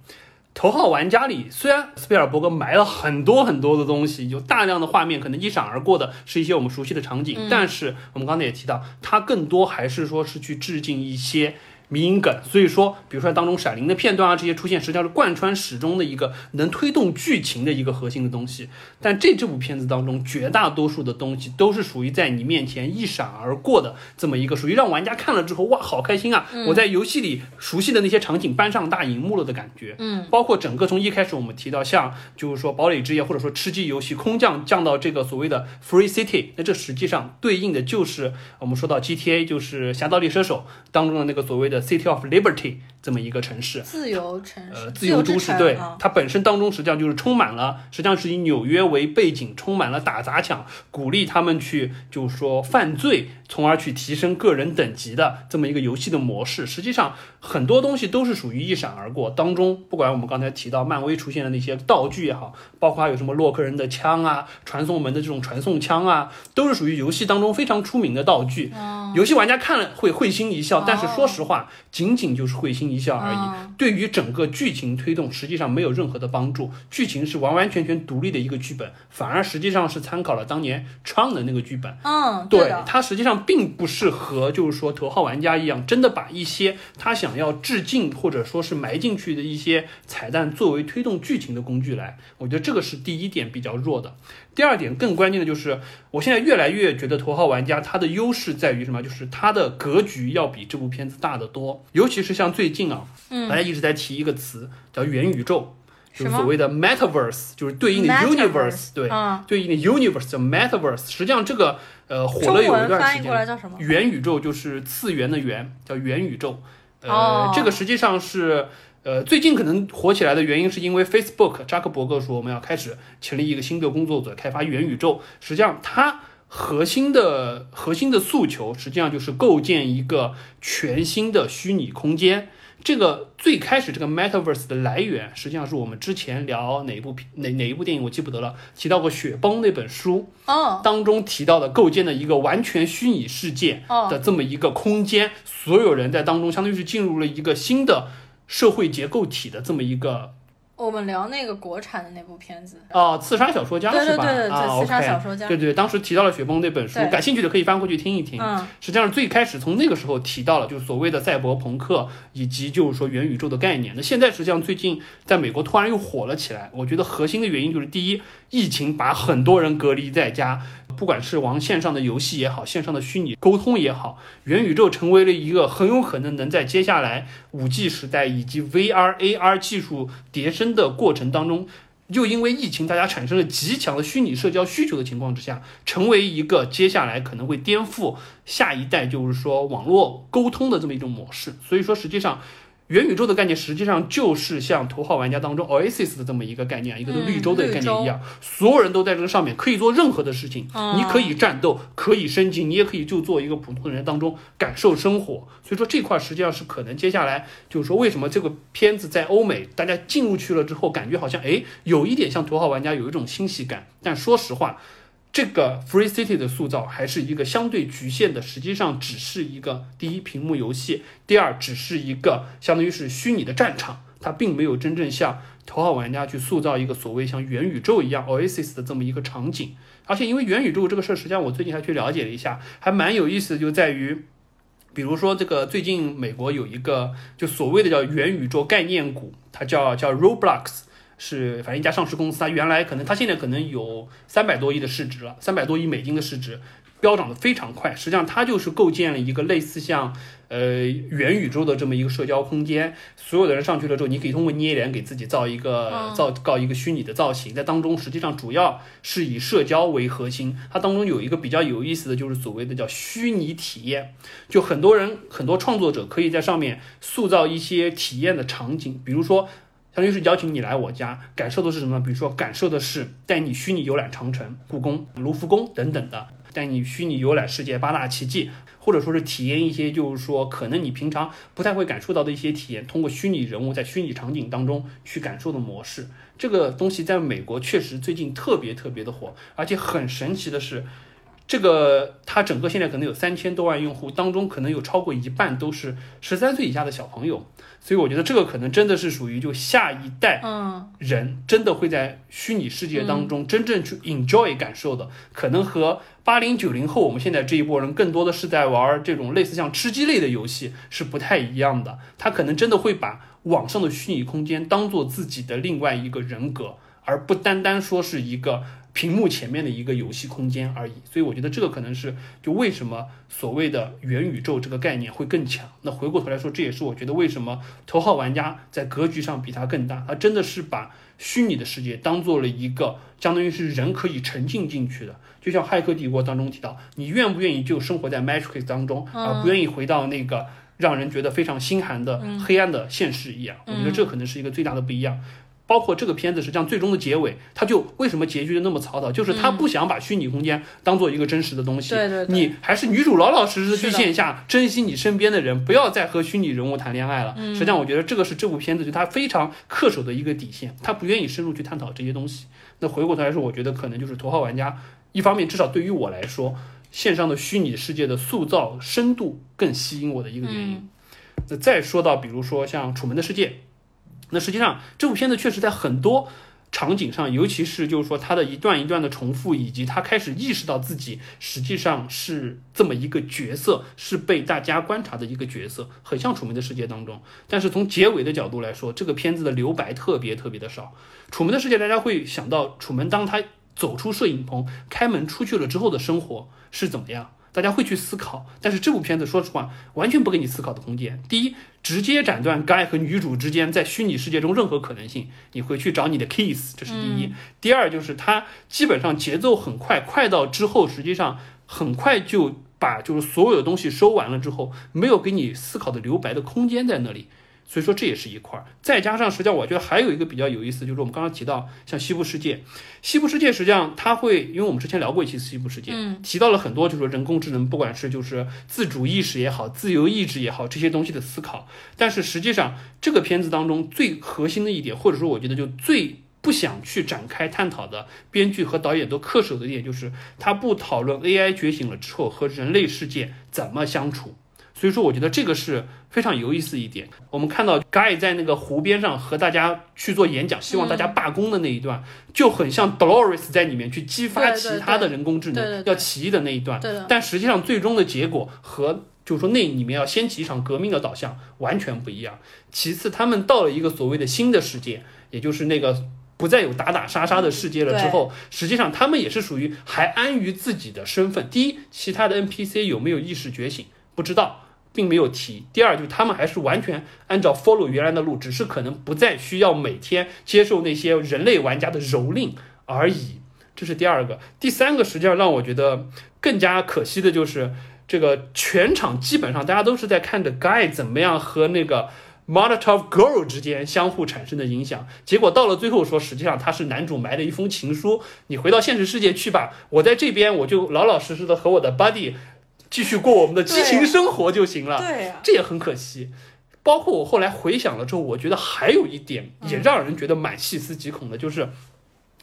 头号玩家里虽然斯皮尔伯格埋了很多很多的东西，有大量的画面可能一闪而过的是一些我们熟悉的场景，但是我们刚才也提到，它更多还是说是去致敬一些。迷因梗，所以说，比如说当中闪灵的片段啊，这些出现，实际上是贯穿始终的一个能推动剧情的一个核心的东西。但这这部片子当中，绝大多数的东西都是属于在你面前一闪而过的这么一个，属于让玩家看了之后，哇，好开心啊！我在游戏里熟悉的那些场景搬上大荧幕了的感觉。嗯，包括整个从一开始我们提到，像就是说堡垒之夜，或者说吃鸡游戏空降降到这个所谓的 Free City，那这实际上对应的就是我们说到 GTA，就是侠盗猎车手当中的那个所谓的 City of Liberty 这么一个城市。自由城市，呃，自由都市，对它本身当中实际上就是充满了，实际上是以纽约为背景，充满了打砸抢，鼓励他们去就是说犯罪，从而去提升个人等级的这么一个游戏的模式。实际上很多东西都是属于一闪而过，当中不管我们刚才提到漫威出现的那些道具也好，包括还有什么洛克人的枪啊、传送门的这种传送枪啊，都是属于游戏当中非常出名的道具。游戏玩家看了会会心一笑，但是说实话，仅仅就是会心一笑而已。嗯对于整个剧情推动，实际上没有任何的帮助。剧情是完完全全独立的一个剧本，反而实际上是参考了当年 Tron 的那个剧本。嗯，对，它实际上并不是和就是说头号玩家一样，真的把一些他想要致敬或者说是埋进去的一些彩蛋作为推动剧情的工具来。我觉得这个是第一点比较弱的。第二点更关键的就是，我现在越来越觉得头号玩家它的优势在于什么？就是它的格局要比这部片子大得多。尤其是像最近啊，嗯大家一直在提一个词叫元宇宙，就是所谓的 metaverse，就是对应的 universe，对，嗯对应的 universe 叫 metaverse。实际上这个呃火了有一段时翻译过来间，叫什么？元宇宙就是次元的元，叫元宇宙。呃，哦这个实际上是呃最近可能火起来的原因，是因为 Facebook 扎克伯格说我们要开始成立一个新的工作组开发元宇宙。实际上它核心的核心的诉求，实际上就是构建一个全新的虚拟空间。这个最开始这个 metaverse 的来源，实际上是我们之前聊哪一部片哪哪一部电影我记不得了，提到过《雪崩》那本书，哦，当中提到的构建的一个完全虚拟世界哦的这么一个空间，所有人在当中相当于是进入了一个新的社会结构体的这么一个我们聊那个国产的那部片子，啊、刺杀小说家对是吧？对对对对，啊刺杀小说家，对对，当时提到了《雪崩》那本书，感兴趣的可以翻过去听一听。嗯实际上最开始从那个时候提到了，就是所谓的赛博朋克以及就是说元宇宙的概念。那现在实际上最近在美国突然又火了起来，我觉得核心的原因就是第一，疫情把很多人隔离在家，不管是玩线上的游戏也好，线上的虚拟沟通也好，元宇宙成为了一个很有可能能在接下来五 G 时代以及 VR、AR 技术迭升的过程当中。又因为疫情，大家产生了极强的虚拟社交需求的情况之下，成为一个接下来可能会颠覆下一代，就是说网络沟通的这么一种模式。所以说，实际上元宇宙的概念实际上就是像头号玩家当中 Oasis 的这么一个概念，一个嗯绿洲的概念一样，所有人都在这个上面可以做任何的事情，嗯你可以战斗，可以升级，你也可以就做一个普通人当中感受生活。所以说这块实际上是可能接下来就是说为什么这个片子在欧美大家进入去了之后，感觉好像哎有一点像头号玩家有一种欣喜感，但说实话。这个 Free City 的塑造还是一个相对局限的，实际上只是一个第一屏幕游戏，第二只是一个相当于是虚拟的战场，它并没有真正像头号玩家去塑造一个所谓像元宇宙一样 Oasis 的这么一个场景。而且因为元宇宙这个事儿，实际上我最近还去了解了一下，还蛮有意思的，就在于。比如说，这个最近美国有一个就所谓的叫元宇宙概念股，它叫叫 Roblox，是反正一家上市公司，它原来可能它现在可能有三百多亿的市值了，三百多亿美金的市值，飙涨得非常快。实际上，它就是构建了一个类似像呃元宇宙的这么一个社交空间，所有的人上去了之后，你可以通过捏脸给自己造一个嗯造造一个虚拟的造型，在当中实际上主要是以社交为核心。它当中有一个比较有意思的就是所谓的叫虚拟体验，就很多人很多创作者可以在上面塑造一些体验的场景，比如说。相当于是邀请你来我家，感受的是什么？比如说，感受的是带你虚拟游览长城、故宫、卢浮宫等等的，带你虚拟游览世界八大奇迹，或者说是体验一些就是说可能你平常不太会感受到的一些体验，通过虚拟人物在虚拟场景当中去感受的模式。这个东西在美国确实最近特别特别的火，而且很神奇的是，这个它整个现在可能有三千多万用户，当中可能有超过一半都是十三岁以下的小朋友，所以我觉得这个可能真的是属于就下一代嗯，人真的会在虚拟世界当中真正去 enjoy 感受的，可能和八零九零后我们现在这一波人更多的是在玩这种类似像吃鸡类的游戏是不太一样的，他可能真的会把网上的虚拟空间当做自己的另外一个人格，而不单单说是一个屏幕前面的一个游戏空间而已。所以我觉得这个可能是就为什么所谓的元宇宙这个概念会更强。那回过头来说，这也是我觉得为什么头号玩家在格局上比它更大，它真的是把虚拟的世界当做了一个相当于是人可以沉浸进去的。就像《骇客帝国》当中提到，你愿不愿意就生活在 Matrix 当中，而不愿意回到那个让人觉得非常心寒的黑暗的现实一样。我觉得这可能是一个最大的不一样。包括这个片子实际上最终的结尾，它就为什么结局就那么草草，就是他不想把虚拟空间当做一个真实的东西。对对对你还是女主老老实实地去线下珍惜你身边的人，不要再和虚拟人物谈恋爱了。嗯实际上，我觉得这个是这部片子就他非常恪守的一个底线，他不愿意深入去探讨这些东西。那回过头来说，我觉得可能就是头号玩家，一方面至少对于我来说，线上的虚拟世界的塑造深度更吸引我的一个原因。嗯那再说到，比如说像《楚门的世界》，那实际上这部片子确实在很多场景上，尤其是就是说它的一段一段的重复，以及他开始意识到自己实际上是这么一个角色，是被大家观察的一个角色，很像《楚门的世界》当中。但是从结尾的角度来说，这个片子的留白特别特别的少。《楚门的世界》，大家会想到楚门当他走出摄影棚、开门出去了之后的生活是怎么样。大家会去思考，但是这部片子说实话完全不给你思考的空间。第一，直接斩断 Guy 和女主之间在虚拟世界中任何可能性，你回去找你的 kiss，这是第一。第二就是它基本上节奏很快，快到之后实际上很快就把就是所有的东西收完了之后，没有给你思考的留白的空间在那里。所以说这也是一块儿，再加上实际上我觉得还有一个比较有意思，就是我们刚刚提到像西部世界，西部世界实际上它会，因为我们之前聊过一期西部世界，嗯提到了很多就是说人工智能，不管是就是自主意识也好，自由意志也好，这些东西的思考，但是实际上这个片子当中最核心的一点，或者说我觉得就最不想去展开探讨的，编剧和导演都恪守的一点，就是他不讨论 AI 觉醒了之后和人类世界怎么相处。所以说，我觉得这个是非常有意思一点。我们看到 Guy 在那个湖边上和大家去做演讲，希望大家罢工的那一段，就很像 Dolores 在里面去激发其他的人工智能要起义的那一段。但实际上最终的结果和就是说那里面要掀起一场革命的导向完全不一样。其次，他们到了一个所谓的新的世界，也就是那个不再有打打杀杀的世界了之后，实际上他们也是属于还安于自己的身份。第一，其他的 NPC 有没有意识觉醒，不知道。并没有提。第二，就是他们还是完全按照 follow 原来的路，只是可能不再需要每天接受那些人类玩家的蹂躏而已。这是第二个。第三个，实际上让我觉得更加可惜的就是，这个全场基本上大家都是在看着 Guy 怎么样和那个 Molotov Girl 之间相互产生的影响。结果到了最后说，实际上他是男主埋的一封情书，你回到现实世界去吧，我在这边我就老老实实的和我的 buddy 继续过我们的激情生活就行了。对呀、这也很可惜。包括我后来回想了之后，我觉得还有一点也让人觉得蛮细思极恐的，就是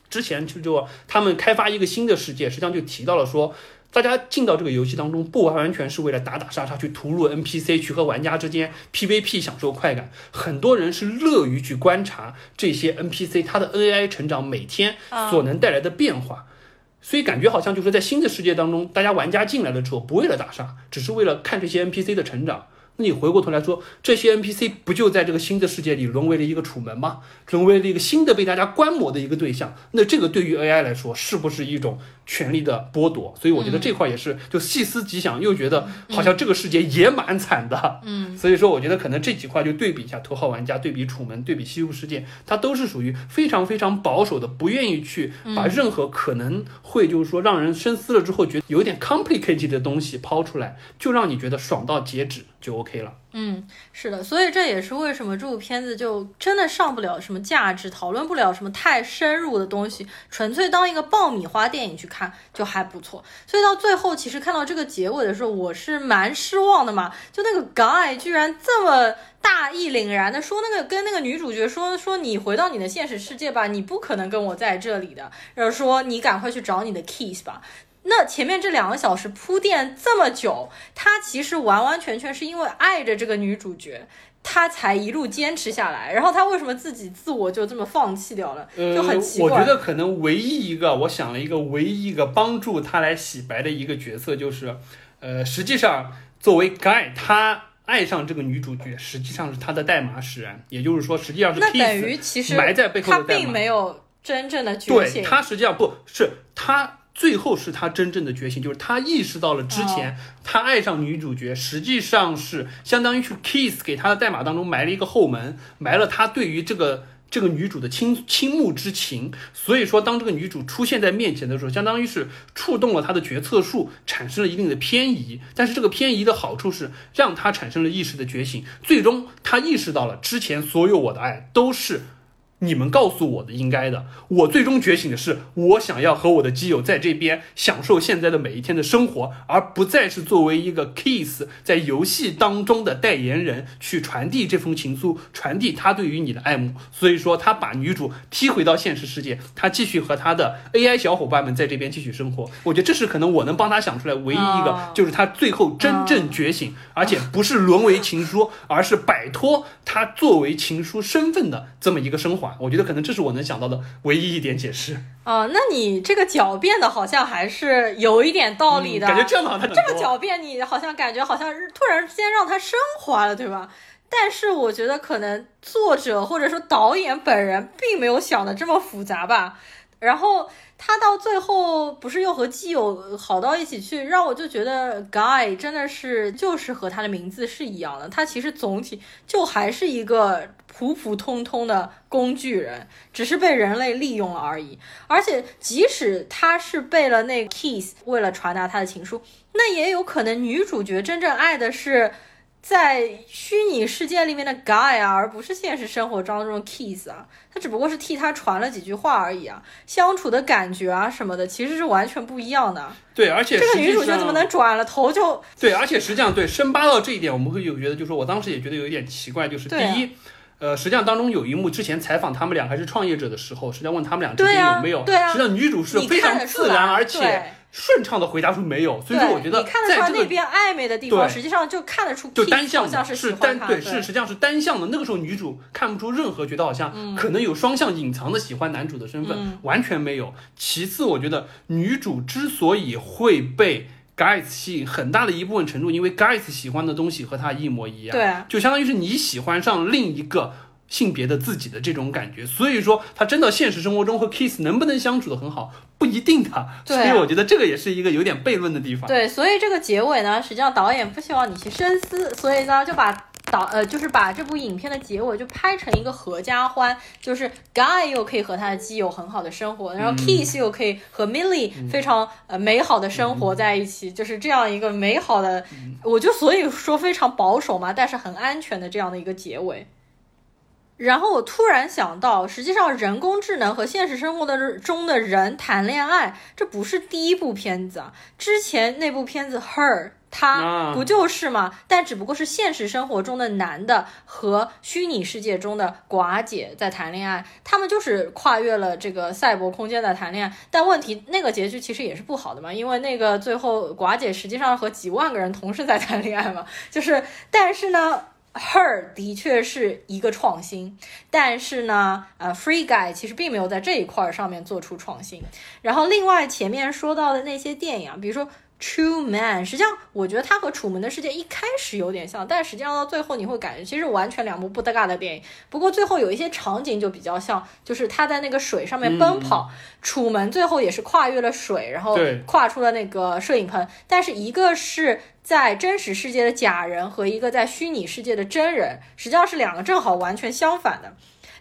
之前就就他们开发一个新的世界，实际上就提到了说，大家进到这个游戏当中，不完完全是为了打打杀杀去屠戮 NPC，去和玩家之间 PVP 享受快感，很多人是乐于去观察这些 NPC 它的 AI 成长每天所能带来的变化。所以感觉好像就是在新的世界当中，大家玩家进来了之后，不为了打杀，只是为了看这些 NPC 的成长。那你回过头来说，这些 NPC 不就在这个新的世界里沦为了一个楚门吗？沦为了一个新的被大家观摩的一个对象。那这个对于 AI 来说，是不是一种权力的剥夺？所以我觉得这块也是就细思极想，又觉得好像这个世界也蛮惨的。嗯，所以说，我觉得可能这几块就对比一下《头号玩家》，对比《楚门》，对比《西部世界》，它都是属于非常非常保守的，不愿意去把任何可能会就是说让人深思了之后觉得有一点 complicated 的东西抛出来，就让你觉得爽到截止就 OK 了。嗯，是的，所以这也是为什么这部片子就真的上不了什么价值，讨论不了什么太深入的东西，纯粹当一个爆米花电影去看就还不错。所以到最后，其实看到这个结尾的时候，我是蛮失望的嘛，就那个 guy 居然这么。大义凛然的说，那个跟那个女主角说说，你回到你的现实世界吧，你不可能跟我在这里的。然后说你赶快去找你的 keys 吧。那前面这两个小时铺垫这么久，他其实完完全全是因为爱着这个女主角，他才一路坚持下来。然后他为什么自己自我就这么放弃掉了，就很奇怪。呃我觉得可能唯一一个，我想了一个唯一一个帮助他来洗白的一个角色，就是，呃，实际上作为 Guy，他爱上这个女主角，实际上是他的代码使然，也就是说，实际上是那等于其实埋在背后他的代码。并没有真正的觉对醒。他实际上不是他。最后是他真正的觉醒，就是他意识到了之哦前他爱上女主角，实际上是相当于去 Kiss 给他的代码当中埋了一个后门，埋了他对于这个这个女主的倾倾慕之情。所以说，当这个女主出现在面前的时候，相当于是触动了他的决策树，产生了一定的偏移。但是这个偏移的好处是让他产生了意识的觉醒，最终他意识到了之前所有我的爱都是。你们告诉我的应该的，我最终觉醒的是，我想要和我的基友在这边享受现在的每一天的生活，而不再是作为一个 Kiss 在游戏当中的代言人去传递这封情书，传递他对于你的爱慕。所以说，他把女主踢回到现实世界，他继续和他的 AI 小伙伴们在这边继续生活。我觉得这是可能我能帮他想出来唯一一个哦，就是他最后真正觉醒，而且不是沦为情书，而是摆脱他作为情书身份的这么一个升华。我觉得可能这是我能想到的唯一一点解释。啊、那你这个狡辩的好像还是有一点道理的。嗯感觉这样好像很这么狡辩，你好像感觉好像是突然之间让它升华了，对吧？但是我觉得可能作者或者说导演本人并没有想的这么复杂吧。然后他到最后不是又和基友好到一起去，让我就觉得 Guy 真的是就是和他的名字是一样的，他其实总体就还是一个普普通通的工具人，只是被人类利用了而已。而且即使他是背了那 Kiss 为了传达他的情书，那也有可能女主角真正爱的是。在虚拟世界里面的 Guy 啊，而不是现实生活当中的 Kiss 啊，他只不过是替他传了几句话而已啊，相处的感觉啊什么的，其实是完全不一样的。对，而且这个女主角怎么能转了头就对，而且实际上对深扒到这一点，我们会有觉得，就是说我当时也觉得有一点奇怪，就是第一。呃，实际上当中有一幕，之前采访他们俩还是创业者的时候，实际上问他们俩之间有没有，对啊实际上女主是非常自然而且对顺畅的回答出没有，所以说我觉得对你看得出来在这个那边暧昧的地方，对实际上就看得出就单向是是，单对，是实际上是单向的。那个时候女主看不出任何觉得好嗯像可能有双向隐藏的喜欢男主的身份，完全没有。其次，我觉得女主之所以会被 Guys 吸引，很大的一部分程度，因为 Guys 喜欢的东西和他一模一样，对啊就相当于是你喜欢上另一个。性别的自己的这种感觉，所以说他真的现实生活中和 Kiss 能不能相处的很好，不一定的。所以我觉得这个也是一个有点悖论的地方。对，所以这个结尾呢，实际上导演不希望你去深思，所以呢就把导呃就是把这部影片的结尾就拍成一个合家欢，就是 Guy 又可以和他的基友很好的生活，然后 Kiss 又可以和 Millie 非常呃美好的生活在一起，就是这样一个美好的，我就所以说非常保守嘛，但是很安全的这样的一个结尾。然后我突然想到，实际上人工智能和现实生活的中的人谈恋爱，这不是第一部片子啊。之前那部片子《Her》，它啊不就是吗？但只不过是现实生活中的男的和虚拟世界中的寡姐在谈恋爱，他们就是跨越了这个赛博空间在谈恋爱。但问题那个结局其实也是不好的嘛，因为那个最后寡姐实际上和几万个人同时在谈恋爱嘛，就是但是呢。Her 的确是一个创新，但是呢，呃，Free Guy 其实并没有在这一块儿上面做出创新。然后，另外前面说到的那些电影，比如说 True Man，实际上我觉得它和《楚门的世界》一开始有点像，但实际上到最后你会感觉其实完全两部不搭嘎的电影。不过最后有一些场景就比较像，就是他在那个水上面奔跑，楚门最后也是跨越了水，然后跨出了那个摄影棚，但是一个是在真实世界的假人和一个在虚拟世界的真人，实际上是两个正好完全相反的。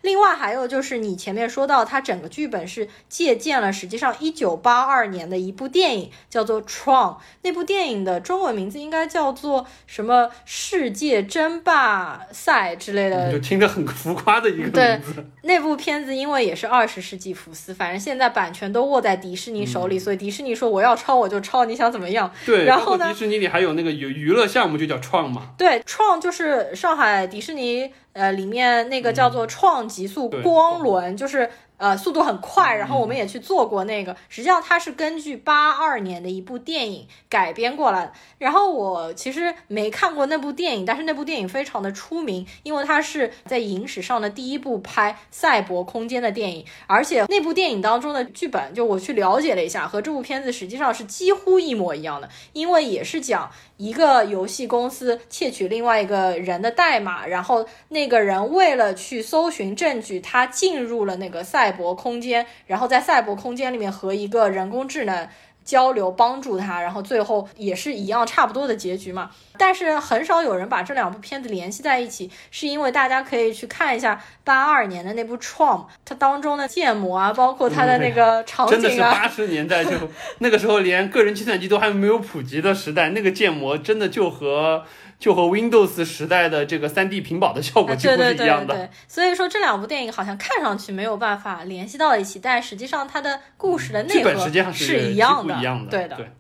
另外还有就是你前面说到，它整个剧本是借鉴了实际上一九八二年的一部电影，叫做《Tron》。那部电影的中文名字应该叫做什么《世界争霸赛》之类的就听着很浮夸的一个 对名字。那部片子因为也是二十世纪福斯，反正现在版权都握在迪士尼手里，所以迪士尼说我要抄我就抄，你想怎么样？对，然后呢迪士尼里还有那个娱娱乐项目就叫创嘛，对，创就是上海迪士尼呃里面那个叫做创极速光轮，就是呃，速度很快，然后我们也去做过那个。实际上，它是根据八二年的一部电影改编过来的。然后我其实没看过那部电影，但是那部电影非常的出名，因为它是在影史上的第一部拍赛博空间的电影。而且那部电影当中的剧本，就我去了解了一下，和这部片子实际上是几乎一模一样的，因为也是讲一个游戏公司窃取另外一个人的代码，然后那个人为了去搜寻证据，他进入了那个赛。博空间，然后在赛博空间里面和一个人工智能交流，帮助他，然后最后也是一样差不多的结局嘛。但是很少有人把这两部片子联系在一起，是因为大家可以去看一下八二年的那部《Tron》，它当中的建模啊，包括它的那个场景啊，真的是八十年代就那个时候连个人计算机都还没有普及的时代，那个建模真的就和。就和 Windows 时代的这个 3D 屏保的效果几乎是一样的。对对对对，所以说这两部电影好像看上去没有办法联系到一起，但实际上它的故事的内核是一样的。对的。对。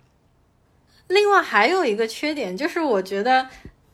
另外还有一个缺点就是，我觉得。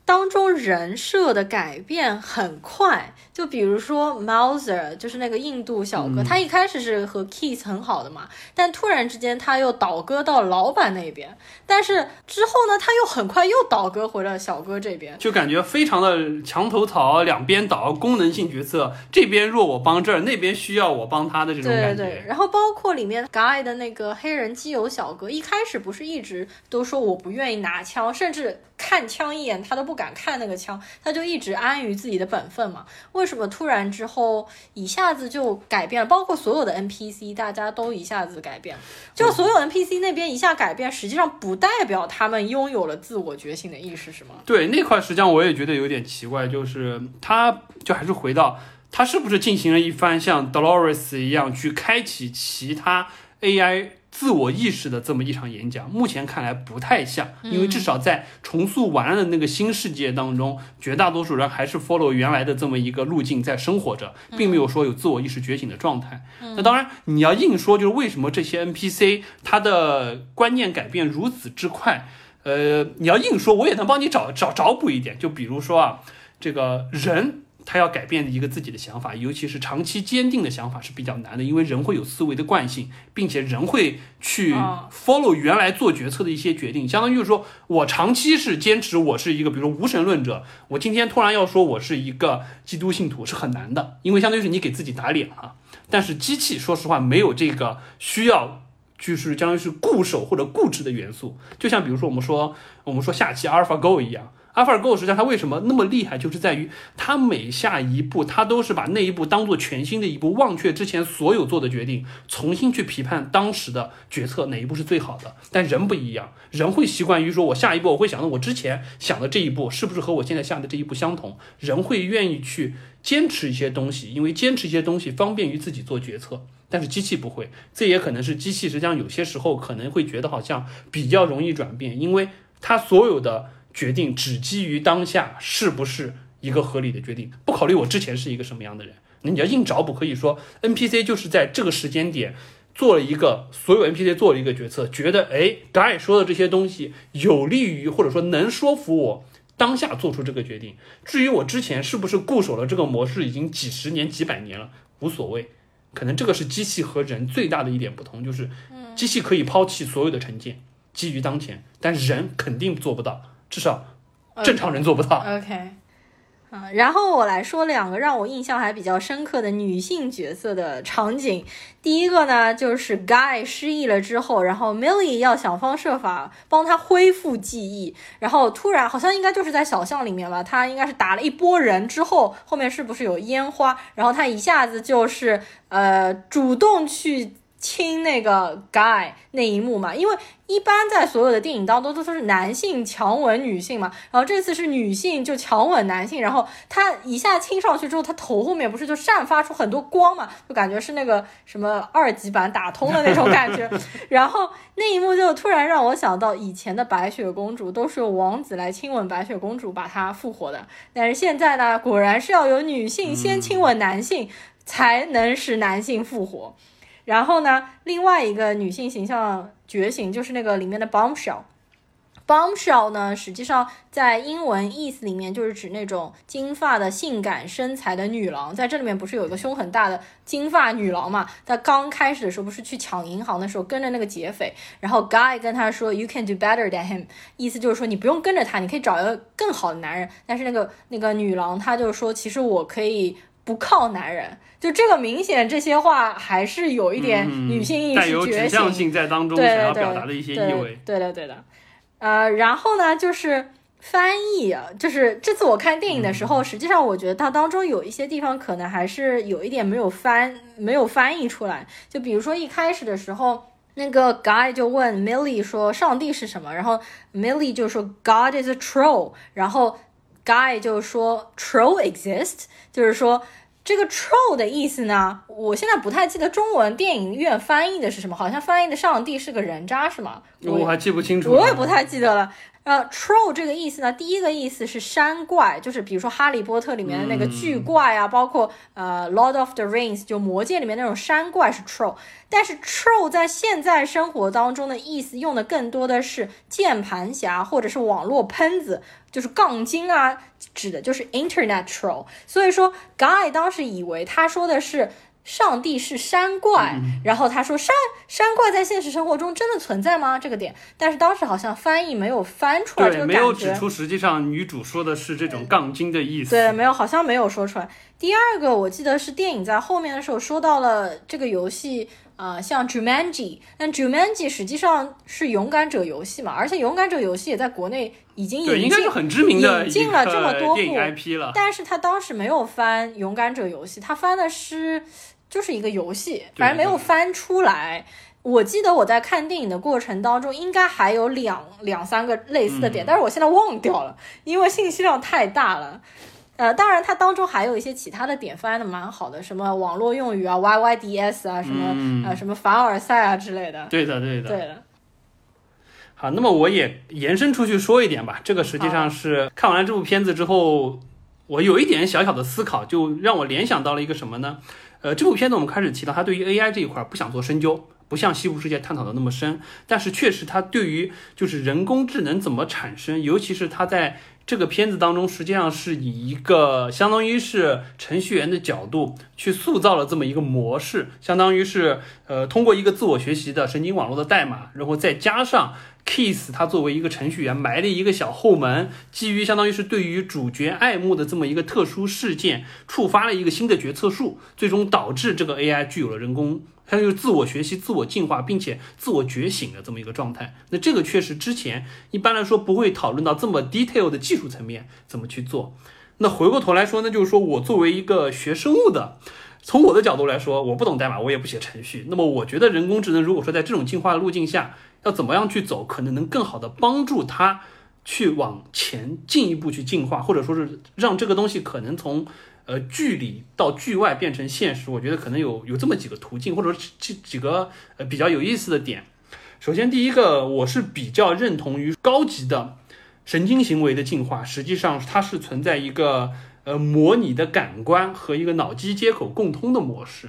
当中人设的改变很快，就比如说 Mouser，就是那个印度小哥，他一开始是和 Keith 很好的嘛，但突然之间他又倒戈到老板那边，但是之后呢，他又很快又倒戈回了小哥这边，就感觉非常的墙头草，两边倒，功能性角色，这边弱我帮这儿，那边需要我帮他的这种感觉。对对，然后包括里面 Guy 的那个黑人基友小哥，一开始不是一直都说我不愿意拿枪，甚至看枪一眼他都不。敢看那个枪，他就一直安于自己的本分嘛？为什么突然之后一下子就改变了？包括所有的 NPC，大家都一下子改变了。就所有 NPC 那边一下改变，实际上不代表他们拥有了自我觉醒的意识，是吗？对，那块实际上我也觉得有点奇怪，就是他就还是回到他是不是进行了一番像 Dolores 一样去开启其他 AI。自我意识的这么一场演讲，目前看来不太像，因为至少在重塑完了的那个新世界当中，绝大多数人还是 follow 原来的这么一个路径在生活着，并没有说有自我意识觉醒的状态。那当然，你要硬说就是为什么这些 NPC 他的观念改变如此之快，呃，你要硬说，我也能帮你找找找补一点，就比如说啊，这个人。他要改变一个自己的想法，尤其是长期坚定的想法是比较难的，因为人会有思维的惯性，并且人会去 follow 原来做决策的一些决定。相当于就是说我长期是坚持我是一个，比如说无神论者，我今天突然要说我是一个基督信徒是很难的，因为相当于是你给自己打脸了。但是机器说实话没有这个需要，就是相当于是固守或者固执的元素，就像比如说我们说我们说下棋 AlphaGo 一样。阿尔法狗实际上它为什么那么厉害，就是在于它每下一步，它都是把那一步当做全新的一步，忘却之前所有做的决定，重新去批判当时的决策哪一步是最好的。但人不一样，人会习惯于说，我下一步我会想到我之前想的这一步是不是和我现在下的这一步相同。人会愿意去坚持一些东西，因为坚持一些东西方便于自己做决策。但是机器不会，这也可能是机器实际上有些时候可能会觉得好像比较容易转变，因为它所有的。决定只基于当下是不是一个合理的决定，不考虑我之前是一个什么样的人。那你要硬找补，可以说 NPC 就是在这个时间点做了一个所有 NPC 做了一个决策，觉得哎，Guy 说的这些东西有利于或者说能说服我当下做出这个决定。至于我之前是不是固守了这个模式已经几十年几百年了，无所谓。可能这个是机器和人最大的一点不同，就是机器可以抛弃所有的成见，基于当前，但人肯定做不到。至少正常人做不到。OK，嗯，然后我来说两个让我印象还比较深刻的女性角色的场景。第一个呢，就是 Guy 失忆了之后，然后 Millie 要想方设法帮他恢复记忆，然后突然好像应该就是在小巷里面吧，他应该是打了一波人之后，后面是不是有烟花？然后他一下子就是呃主动去。亲那个 guy 那一幕嘛，因为一般在所有的电影当中都都是男性强吻女性嘛，然后这次是女性就强吻男性，然后他一下亲上去之后，他头后面不是就散发出很多光嘛，就感觉是那个什么二级版打通的那种感觉，然后那一幕就突然让我想到以前的白雪公主都是由王子来亲吻白雪公主把她复活的，但是现在呢，果然是要有女性先亲吻男性才能使男性复活。然后呢，另外一个女性形象觉醒就是那个里面的 Bombshell。Bombshell 呢，实际上在英文意思里面就是指那种金发的性感身材的女郎。在这里面不是有一个胸很大的金发女郎嘛？她刚开始的时候不是去抢银行的时候跟着那个劫匪，然后 Guy 跟她说 You can do better than him，意思就是说你不用跟着他，你可以找一个更好的男人。但是那个那个女郎她就说其实我可以不靠男人。就这个明显这些话还是有一点女性意识带有指觉醒。向性在当中对想要对表达的一些意对味。对的，对的。呃，然后呢，就是翻译啊，就是这次我看电影的时嗯候，实际上我觉得它当中有一些地方可能还是有一点没有翻没有翻译出来。就比如说一开始的时候，那个 guy 就问 Millie 说上帝是什么，然后 Millie 就说 God is a troll，然后 guy 就说 troll exist，就是说。这个 troll 的意思呢，我现在不太记得中文电影院翻译的是什么，好像翻译的上帝是个人渣，是吗？我还记不清楚，我也不太记得了。呃，troll 这个意思呢，第一个意思是山怪，就是比如说《哈利波特》里面的那个巨怪啊，包括呃《Lord of the Rings》就魔戒里面那种山怪是 troll。但是 troll 在现在生活当中的意思用的更多的是键盘侠或者是网络喷子，就是杠精啊，指的就是 internet troll。所以说，Guy 当时以为他说的是。上帝是山怪，然后他说山山怪在现实生活中真的存在吗？这个点，但是当时好像翻译没有翻出来这对，个没有。指出实际上女主说的是这种杠精的意思。对，没有，好像没有说出来。第二个，我记得是电影在后面的时候说到了这个游戏，呃，像 Jumanji，但 Jumanji 实际上是勇敢者游戏嘛，而且勇敢者游戏也在国内已经，引进应该是很知名的引进了这么多电影部 IP 了。但是他当时没有翻勇敢者游戏，他翻的是就是一个游戏，反正没有翻出来。我记得我在看电影的过程当中，应该还有两两三个类似的点，嗯但是我现在忘掉了，因为信息量太大了。呃，当然，它当中还有一些其他的点翻的蛮好的，什么网络用语啊、YYDS 啊，什么、嗯呃什么凡尔赛啊之类的。对的，对的。对的，好，那么我也延伸出去说一点吧。这个实际上是看完了这部片子之后，我有一点小小的思考，就让我联想到了一个什么呢？呃，这部片子我们开始提到，它对于 AI 这一块不想做深究，不像西部世界探讨的那么深，但是确实它对于就是人工智能怎么产生，尤其是它在这个片子当中，实际上是以一个相当于是程序员的角度去塑造了这么一个模式，相当于是呃通过一个自我学习的神经网络的代码，然后再加上 Kiss 它作为一个程序员埋了一个小后门，基于相当于是对于主角爱慕的这么一个特殊事件，触发了一个新的决策树，最终导致这个 AI 具有了人工。它就是自我学习、自我进化，并且自我觉醒的这么一个状态。那这个确实之前一般来说不会讨论到这么 detail 的技术层面怎么去做。那回过头来说呢，就是说我作为一个学生物的，从我的角度来说，我不懂代码，我也不写程序。那么我觉得人工智能如果说在这种进化的路径下，要怎么样去走，可能能更好的帮助它去往前进一步去进化，或者说是让这个东西可能从呃剧里到剧外变成现实。我觉得可能有有这么几个途径，或者说几几个呃比较有意思的点。首先，第一个，我是比较认同于高级的神经行为的进化，实际上它是存在一个呃模拟的感官和一个脑机接口共通的模式，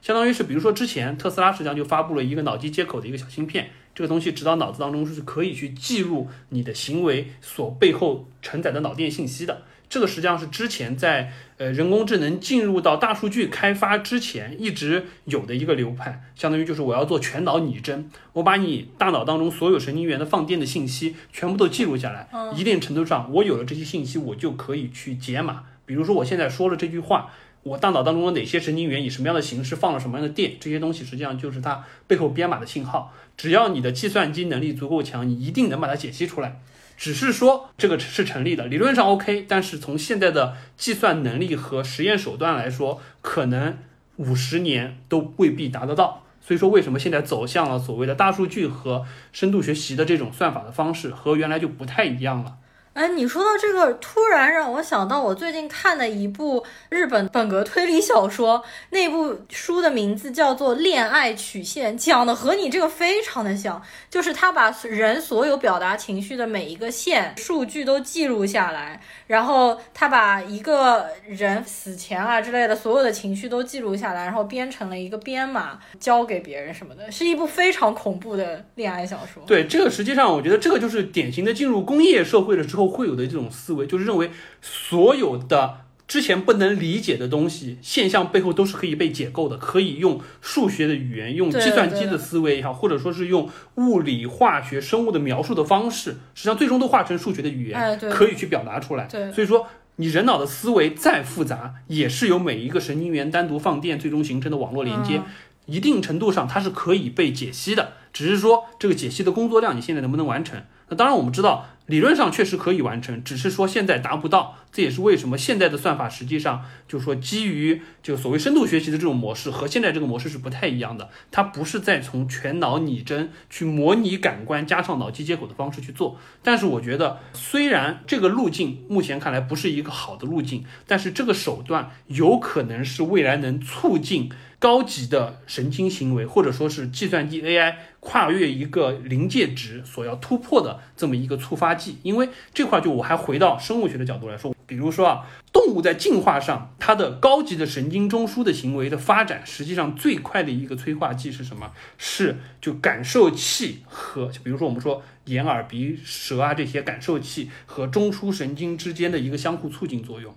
相当于是比如说之前特斯拉实际上就发布了一个脑机接口的一个小芯片，这个东西直到脑子当中是可以去记录你的行为所背后承载的脑电信息的。这个实际上是之前在呃人工智能进入到大数据开发之前一直有的一个流派，相当于就是我要做全脑拟真，我把你大脑当中所有神经元的放电的信息全部都记录下来，一定程度上我有了这些信息，我就可以去解码。比如说我现在说了这句话，我大脑当中的哪些神经元以什么样的形式放了什么样的电，这些东西实际上就是它背后编码的信号。只要你的计算机能力足够强，你一定能把它解析出来。只是说这个是成立的，理论上 OK，但是从现在的计算能力和实验手段来说，可能五十年都未必达得到。所以说，为什么现在走向了所谓的大数据和深度学习的这种算法的方式，和原来就不太一样了。哎，你说到这个，突然让我想到我最近看的一部日本本格推理小说，那部书的名字叫做《恋爱曲线》，讲的和你这个非常的像，就是他把人所有表达情绪的每一个线数据都记录下来，然后他把一个人死前啊之类的所有的情绪都记录下来，然后编成了一个编码交给别人什么的，是一部非常恐怖的恋爱小说。对，这个实际上我觉得这个就是典型的进入工业社会了之后会有的这种思维，就是认为所有的之前不能理解的东西现象背后都是可以被解构的，可以用数学的语言、用计算机的思维也好，或者说是用物理、化学、生物的描述的方式，实际上最终都化成数学的语言，哎可以去表达出来。所以说。你人脑的思维再复杂，也是由每一个神经元单独放电，最终形成的网络连接。嗯一定程度上它是可以被解析的，只是说这个解析的工作量你现在能不能完成？那当然我们知道理论上确实可以完成，只是说现在达不到。这也是为什么现在的算法实际上就是说基于就所谓深度学习的这种模式和现在这个模式是不太一样的，它不是在从全脑拟真去模拟感官加上脑机接口的方式去做。但是我觉得虽然这个路径目前看来不是一个好的路径，但是这个手段有可能是未来能促进。高级的神经行为，或者说是计算机 AI 跨越一个临界值所要突破的这么一个触发剂。因为这块就我还回到生物学的角度来说，比如说啊，动物在进化上，它的高级的神经中枢的行为的发展，实际上最快的一个催化剂是什么？是就感受器和，比如说我们说眼、耳、鼻、舌啊这些感受器和中枢神经之间的一个相互促进作用。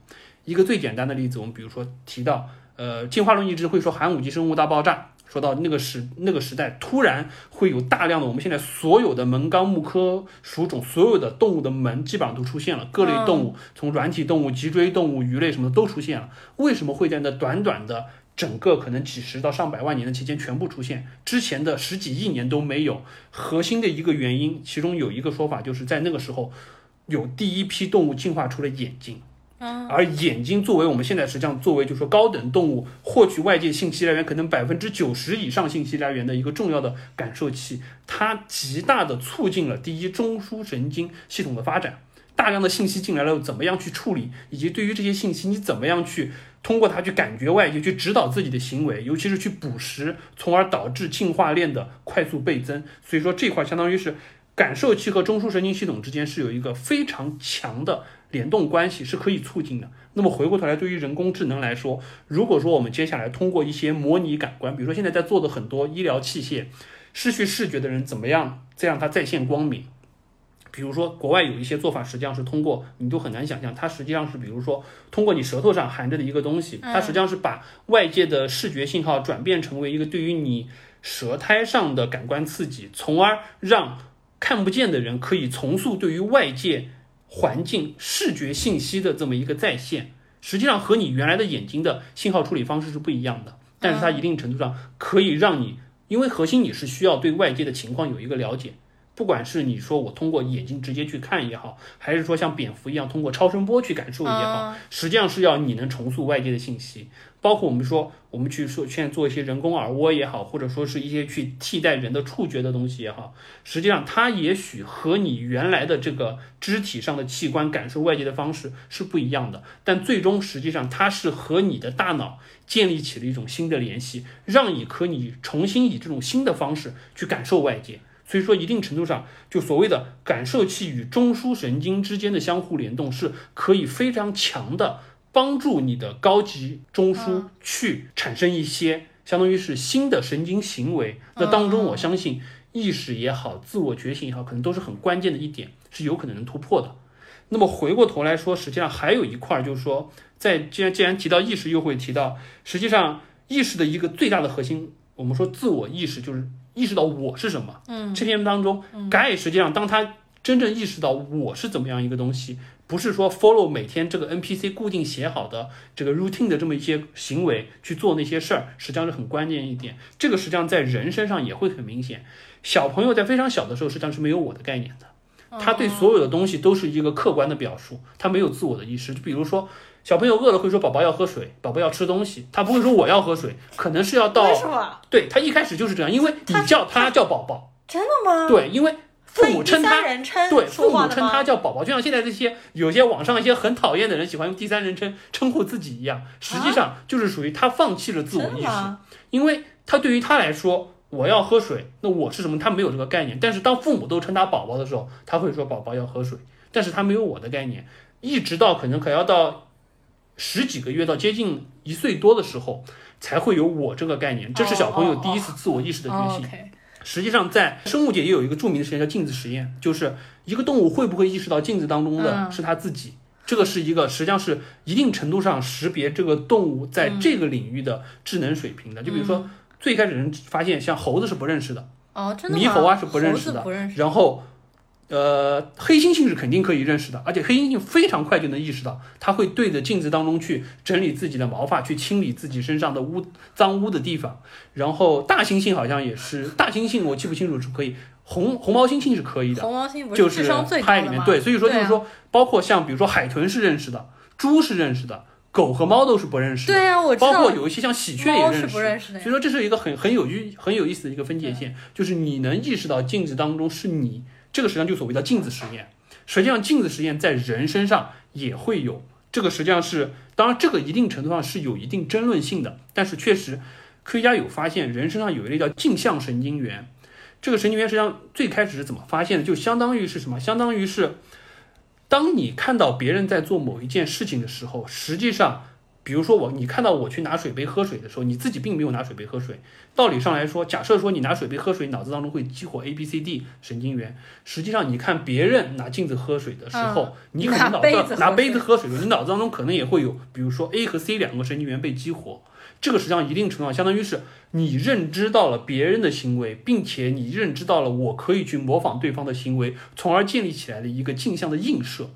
一个最简单的例子，我们比如说提到。呃，进化论一直会说寒武纪生物大爆炸，说到那个时那个时代，突然会有大量的我们现在所有的门纲目科属种所有的动物的门基本上都出现了，各类动物，从软体动物、脊椎动物、鱼类什么的都出现了。为什么会在那短短的整个可能几十到上百万年的期间全部出现？之前的十几亿年都没有。核心的一个原因，其中有一个说法就是在那个时候，有第一批动物进化出了眼睛。而眼睛作为我们现在实际上作为就是说高等动物获取外界信息来源，可能百分之九十以上信息来源的一个重要的感受器，它极大的促进了第一中枢神经系统的发展。大量的信息进来了，怎么样去处理，以及对于这些信息你怎么样去通过它去感觉外界，去指导自己的行为，尤其是去捕食，从而导致进化链的快速倍增。所以说这块相当于是感受器和中枢神经系统之间是有一个非常强的。联动关系是可以促进的。那么回过头来，对于人工智能来说，如果说我们接下来通过一些模拟感官，比如说现在在做的很多医疗器械，失去视觉的人怎么样再让它再现光明？比如说国外有一些做法，实际上是通过你都很难想象，它实际上是比如说通过你舌头上含着的一个东西，它实际上是把外界的视觉信号转变成为一个对于你舌苔上的感官刺激，从而让看不见的人可以重塑对于外界。环境视觉信息的这么一个再现，实际上和你原来的眼睛的信号处理方式是不一样的，但是它一定程度上可以让你，因为核心你是需要对外界的情况有一个了解，不管是你说我通过眼睛直接去看也好，还是说像蝙蝠一样通过超声波去感受也好，实际上是要你能重塑外界的信息。包括我们说，我们去说现在做一些人工耳蜗也好，或者说是一些去替代人的触觉的东西也好，实际上它也许和你原来的这个肢体上的器官感受外界的方式是不一样的，但最终实际上它是和你的大脑建立起了一种新的联系，让你可以重新以这种新的方式去感受外界。所以说，一定程度上，就所谓的感受器与中枢神经之间的相互联动，是可以非常强的。帮助你的高级中枢去产生一些相当于是新的神经行为，那当中我相信意识也好，自我觉醒也好，可能都是很关键的一点，是有可能能突破的。那么回过头来说，实际上还有一块就是说，在既然既然提到意识，又会提到，实际上意识的一个最大的核心，我们说自我意识就是意识到我是什么。嗯，这篇当中，盖实际上当他真正意识到我是怎么样一个东西。不是说 follow 每天这个 NPC 固定写好的这个 routine 的这么一些行为去做那些事儿，实际上是很关键一点。这个实际上在人身上也会很明显。小朋友在非常小的时候，实际上是没有我的概念的，他对所有的东西都是一个客观的表述，他没有自我的意识。就比如说，小朋友饿了会说宝宝要喝水，宝宝要吃东西，他不会说我要喝水，可能是要到为什么？对他一开始就是这样，因为你叫他叫宝宝，真的吗？对，因为父母称他人称对，父母称他？叫宝宝，就像现在这些有些网上一些很讨厌的人喜欢用第三人称称呼自己一样，实际上就是属于他放弃了自我意识？因为他对于他来说，我要喝水，那我是什么？他没有这个概念。但是当父母都称他宝宝的时候，他会说宝宝要喝水，但是他没有我的概念，一直到可能可要到十几个月到接近一岁多的时候，才会有我这个概念。这是小朋友第一次自我意识的觉哦醒。实际上，在生物界也有一个著名的实验叫镜子实验，就是一个动物会不会意识到镜子当中的嗯是它自己。这个是一个，实际上是一定程度上识别这个动物在这个领域的智能水平的。就比如说，最开始人发现像猴子是不认识的，哦，真的猕猴啊是不认识的猴子不认识。然后，呃，黑猩猩是肯定可以认识的，而且黑猩猩非常快就能意识到，它会对着镜子当中去整理自己的毛发，去清理自己身上的污脏污的地方。然后大猩猩好像也是，大猩猩我记不清楚是可以，红红毛猩猩是可以的，红毛猩不就是智商最高的吗？派里面对，所以说就是说，包括像比如说海豚是认识的，猪是认识的，狗和猫都是不认识的。对呀、我知道。包括有一些像喜鹊也认识，不认识的所以说这是一个很很有意很有意思的一个分界线，就是你能意识到镜子当中是你，这个实际上就所谓的镜子实验。实际上镜子实验在人身上也会有，这个实际上是当然这个一定程度上是有一定争论性的，但是确实科学家有发现人身上有一类叫镜像神经元，这个神经元实际上最开始是怎么发现的？就相当于是什么？相当于是当你看到别人在做某一件事情的时候，实际上。比如说我，你看到我去拿水杯喝水的时候，你自己并没有拿水杯喝水。道理上来说，假设说你拿水杯喝水，脑子当中会激活 A、B、C、D 神经元。实际上，你看别人拿镜子喝水的时候，你可能脑子拿杯子喝水的时候，你脑子当中可能也会有，比如说 A 和 C 两个神经元被激活。这个实际上一定程度上相当于是你认知到了别人的行为，并且你认知到了我可以去模仿对方的行为，从而建立起来的一个镜像的映射。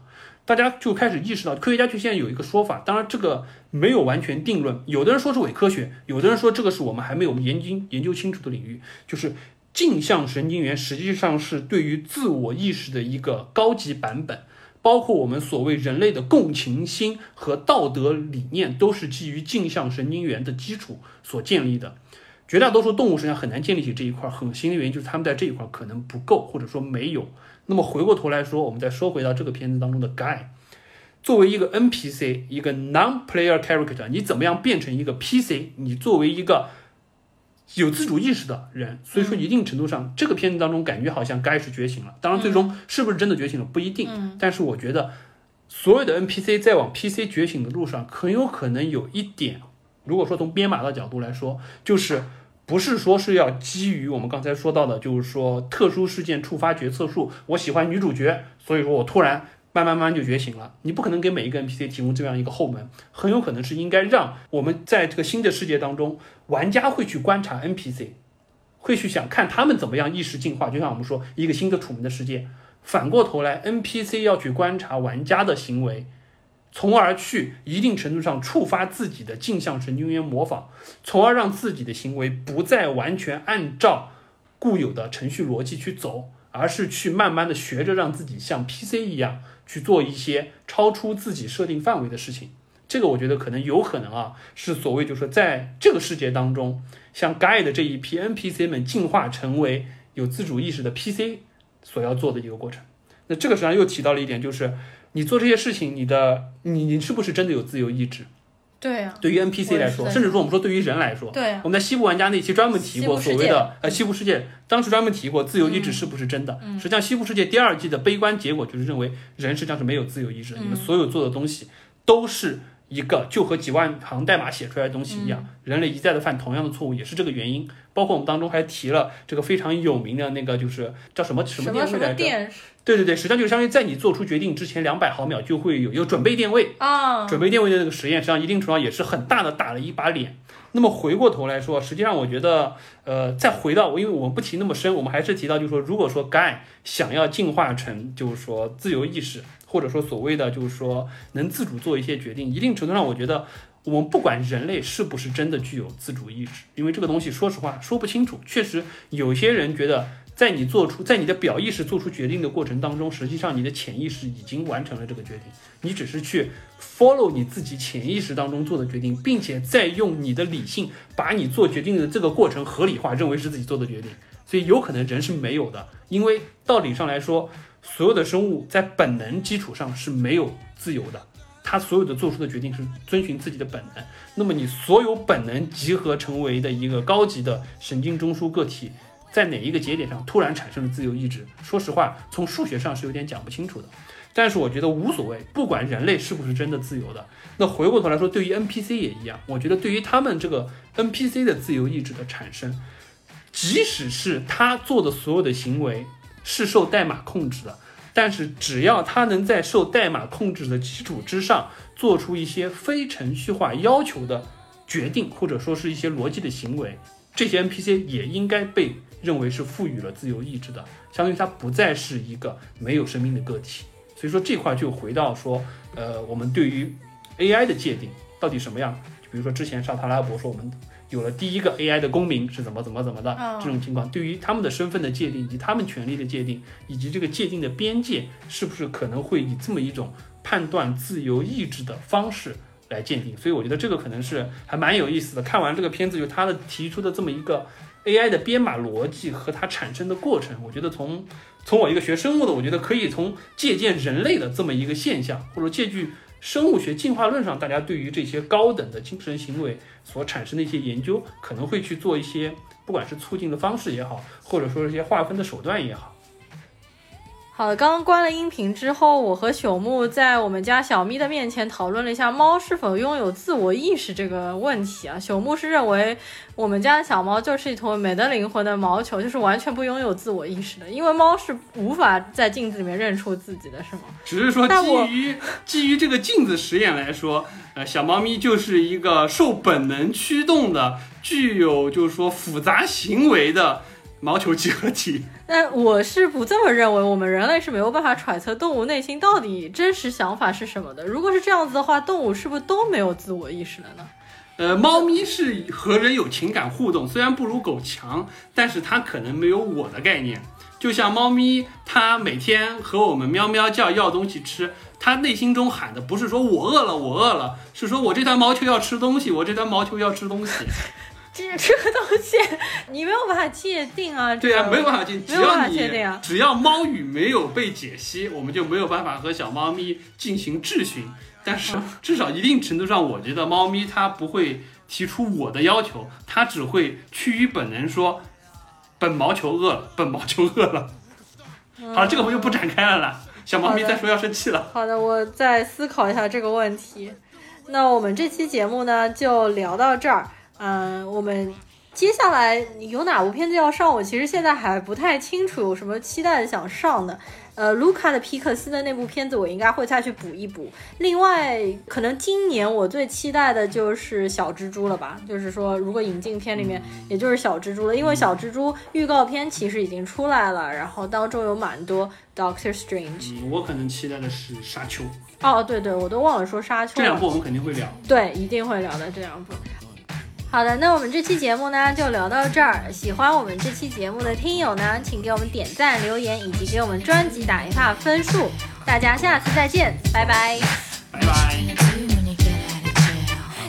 大家就开始意识到，科学家就现在有一个说法，当然这个没有完全定论，有的人说是伪科学，有的人说这个是我们还没有研究研究清楚的领域，就是镜像神经元实际上是对于自我意识的一个高级版本，包括我们所谓人类的共情心和道德理念，都是基于镜像神经元的基础所建立的。绝大多数动物实际上很难建立起这一块，很新的原因就是它们在这一块可能不够，或者说没有。那么回过头来说，我们再说回到这个片子当中的 Guy，作为一个 NPC，一个 non-player character，你怎么样变成一个 PC？你作为一个有自主意识的人，所以说一定程度上，这个片子当中感觉好像 Guy 是觉醒了。当然，最终是不是真的觉醒了不一定，但是我觉得所有的 NPC 在往 PC 觉醒的路上，很有可能有一点，如果说从编码的角度来说，就是。不是说是要基于我们刚才说到的，就是说特殊事件触发决策树，我喜欢女主角，所以说我突然慢慢慢就觉醒了。你不可能给每一个 NPC 提供这样一个后门，很有可能是应该让我们在这个新的世界当中，玩家会去观察 NPC，会去想看他们怎么样意识进化。就像我们说一个新的楚门的世界，反过头来 NPC 要去观察玩家的行为。从而去一定程度上触发自己的镜像神经元模仿，从而让自己的行为不再完全按照固有的程序逻辑去走，而是去慢慢的学着让自己像 PC 一样去做一些超出自己设定范围的事情。这个我觉得可能有可能啊，是所谓就是说在这个世界当中，像 Guy 的这一批 NPC 们进化成为有自主意识的 PC 所要做的一个过程。那这个实际上又提到了一点，就是你做这些事情，你的你你是不是真的有自由意志？对啊、对于 NPC 来说，甚至说我们说对于人来说，对啊、我们在西部玩家那期专门提过所谓的呃西部世界，当时专门提过自由意志是不是真的？实际上西部世界第二季的悲观结果就是认为人实际上是没有自由意志的，你们所有做的东西都是一个就和几万行代码写出来的东西一样，人类一再的犯同样的错误，也是这个原因。包括我们当中还提了这个非常有名的那个就是叫什么什什么电视来着？么电对对对，实际上就相当于在你做出决定之前两百毫秒就会有有准备电位。啊，准备电位的那个实验，实际上一定程度上也是很大的打了一把脸。那么回过头来说，实际上我觉得，呃，再回到，因为我们不提那么深，我们还是提到，就是说，如果说 Guy 想要进化成，就是说自由意识，或者说所谓的就是说能自主做一些决定，一定程度上，我觉得我们不管人类是不是真的具有自主意识，因为这个东西说实话说不清楚。确实有些人觉得在你做出在你的表意识做出决定的过程当中，实际上你的潜意识已经完成了这个决定，你只是去 follow 你自己潜意识当中做的决定，并且再用你的理性把你做决定的这个过程合理化，认为是自己做的决定。所以有可能人是没有的，因为道理上来说，所有的生物在本能基础上是没有自由的，它所有的做出的决定是遵循自己的本能。那么你所有本能集合成为的一个高级的神经中枢个体。在哪一个节点上突然产生了自由意志？说实话，从数学上是有点讲不清楚的。但是我觉得无所谓，不管人类是不是真的自由的。那回过头来说，对于 NPC 也一样，我觉得对于他们这个 NPC 的自由意志的产生，即使是他做的所有的行为是受代码控制的，但是只要他能在受代码控制的基础之上，做出一些非程序化要求的决定，或者说是一些逻辑的行为，这些 NPC 也应该被。认为是赋予了自由意志的，相当于它不再是一个没有生命的个体。所以说这块就回到说，呃，我们对于 AI 的界定到底什么样？就比如说之前沙特阿拉伯说我们有了第一个 AI 的公民是怎么怎么怎么的这种情况，对于他们的身份的界定以及他们权利的界定以及这个界定的边界，是不是可能会以这么一种判断自由意志的方式来鉴定？所以我觉得这个可能是还蛮有意思的。看完这个片子，就他的提出的这么一个。AI 的编码逻辑和它产生的过程，我觉得从从我一个学生物的，我觉得可以从借鉴人类的这么一个现象，或者借据生物学进化论上，大家对于这些高等的精神行为所产生的一些研究，可能会去做一些，不管是促进的方式也好，或者说一些划分的手段也好。好的，刚刚关了音频之后，我和朽木在我们家小咪的面前讨论了一下猫是否拥有自我意识这个问题啊。朽木是认为我们家的小猫就是一坨没得灵魂的毛球，就是完全不拥有自我意识的，因为猫是无法在镜子里面认出自己的，是吗？只是说基于基于这个镜子实验来说，呃，小猫咪就是一个受本能驱动的，具有就是说复杂行为的。毛球集合体，那我是不这么认为。我们人类是没有办法揣测动物内心到底真实想法是什么的。如果是这样子的话，动物是不是都没有自我意识了呢？呃，猫咪是和人有情感互动，虽然不如狗强，但是它可能没有我的概念。就像猫咪，它每天和我们喵喵叫要东西吃，它内心中喊的不是说我饿了，我饿了，是说我这团毛球要吃东西，我这团毛球要吃东西。这个东西你没有办法界定啊！对啊，没有办法界定。只要你只要猫语没有被解析，我们就没有办法和小猫咪进行质询。但是 至少一定程度上，我觉得猫咪它不会提出我的要求，它只会趋于本能说：“本毛球饿了，本毛球饿了。”好了，这个我就不展开了啦。小猫咪再说要生气了。好的，我再思考一下这个问题。那我们这期节目呢，就聊到这儿。嗯，我们接下来有哪部片子要上？我其实现在还不太清楚，有什么期待的想上的。呃，卢卡的皮克斯的那部片子，我应该会再去补一补。另外，可能今年我最期待的就是小蜘蛛了吧？就是说，如果引进片里面，也就是小蜘蛛了，因为小蜘蛛预告片其实已经出来了，然后当中有蛮多 Doctor Strange。我可能期待的是沙丘。哦，对对，我都忘了说沙丘。这两部我们肯定会聊。对，一定会聊的这两部。好的，那我们这期节目呢就聊到这儿。喜欢我们这期节目的听友呢，请给我们点赞、留言，以及给我们专辑打一下分数。大家下次再见，拜拜。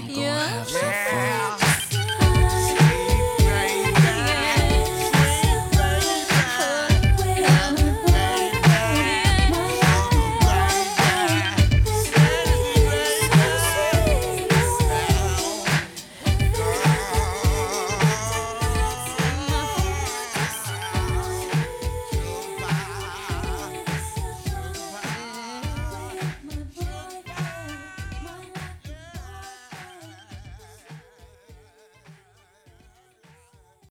You're my fire.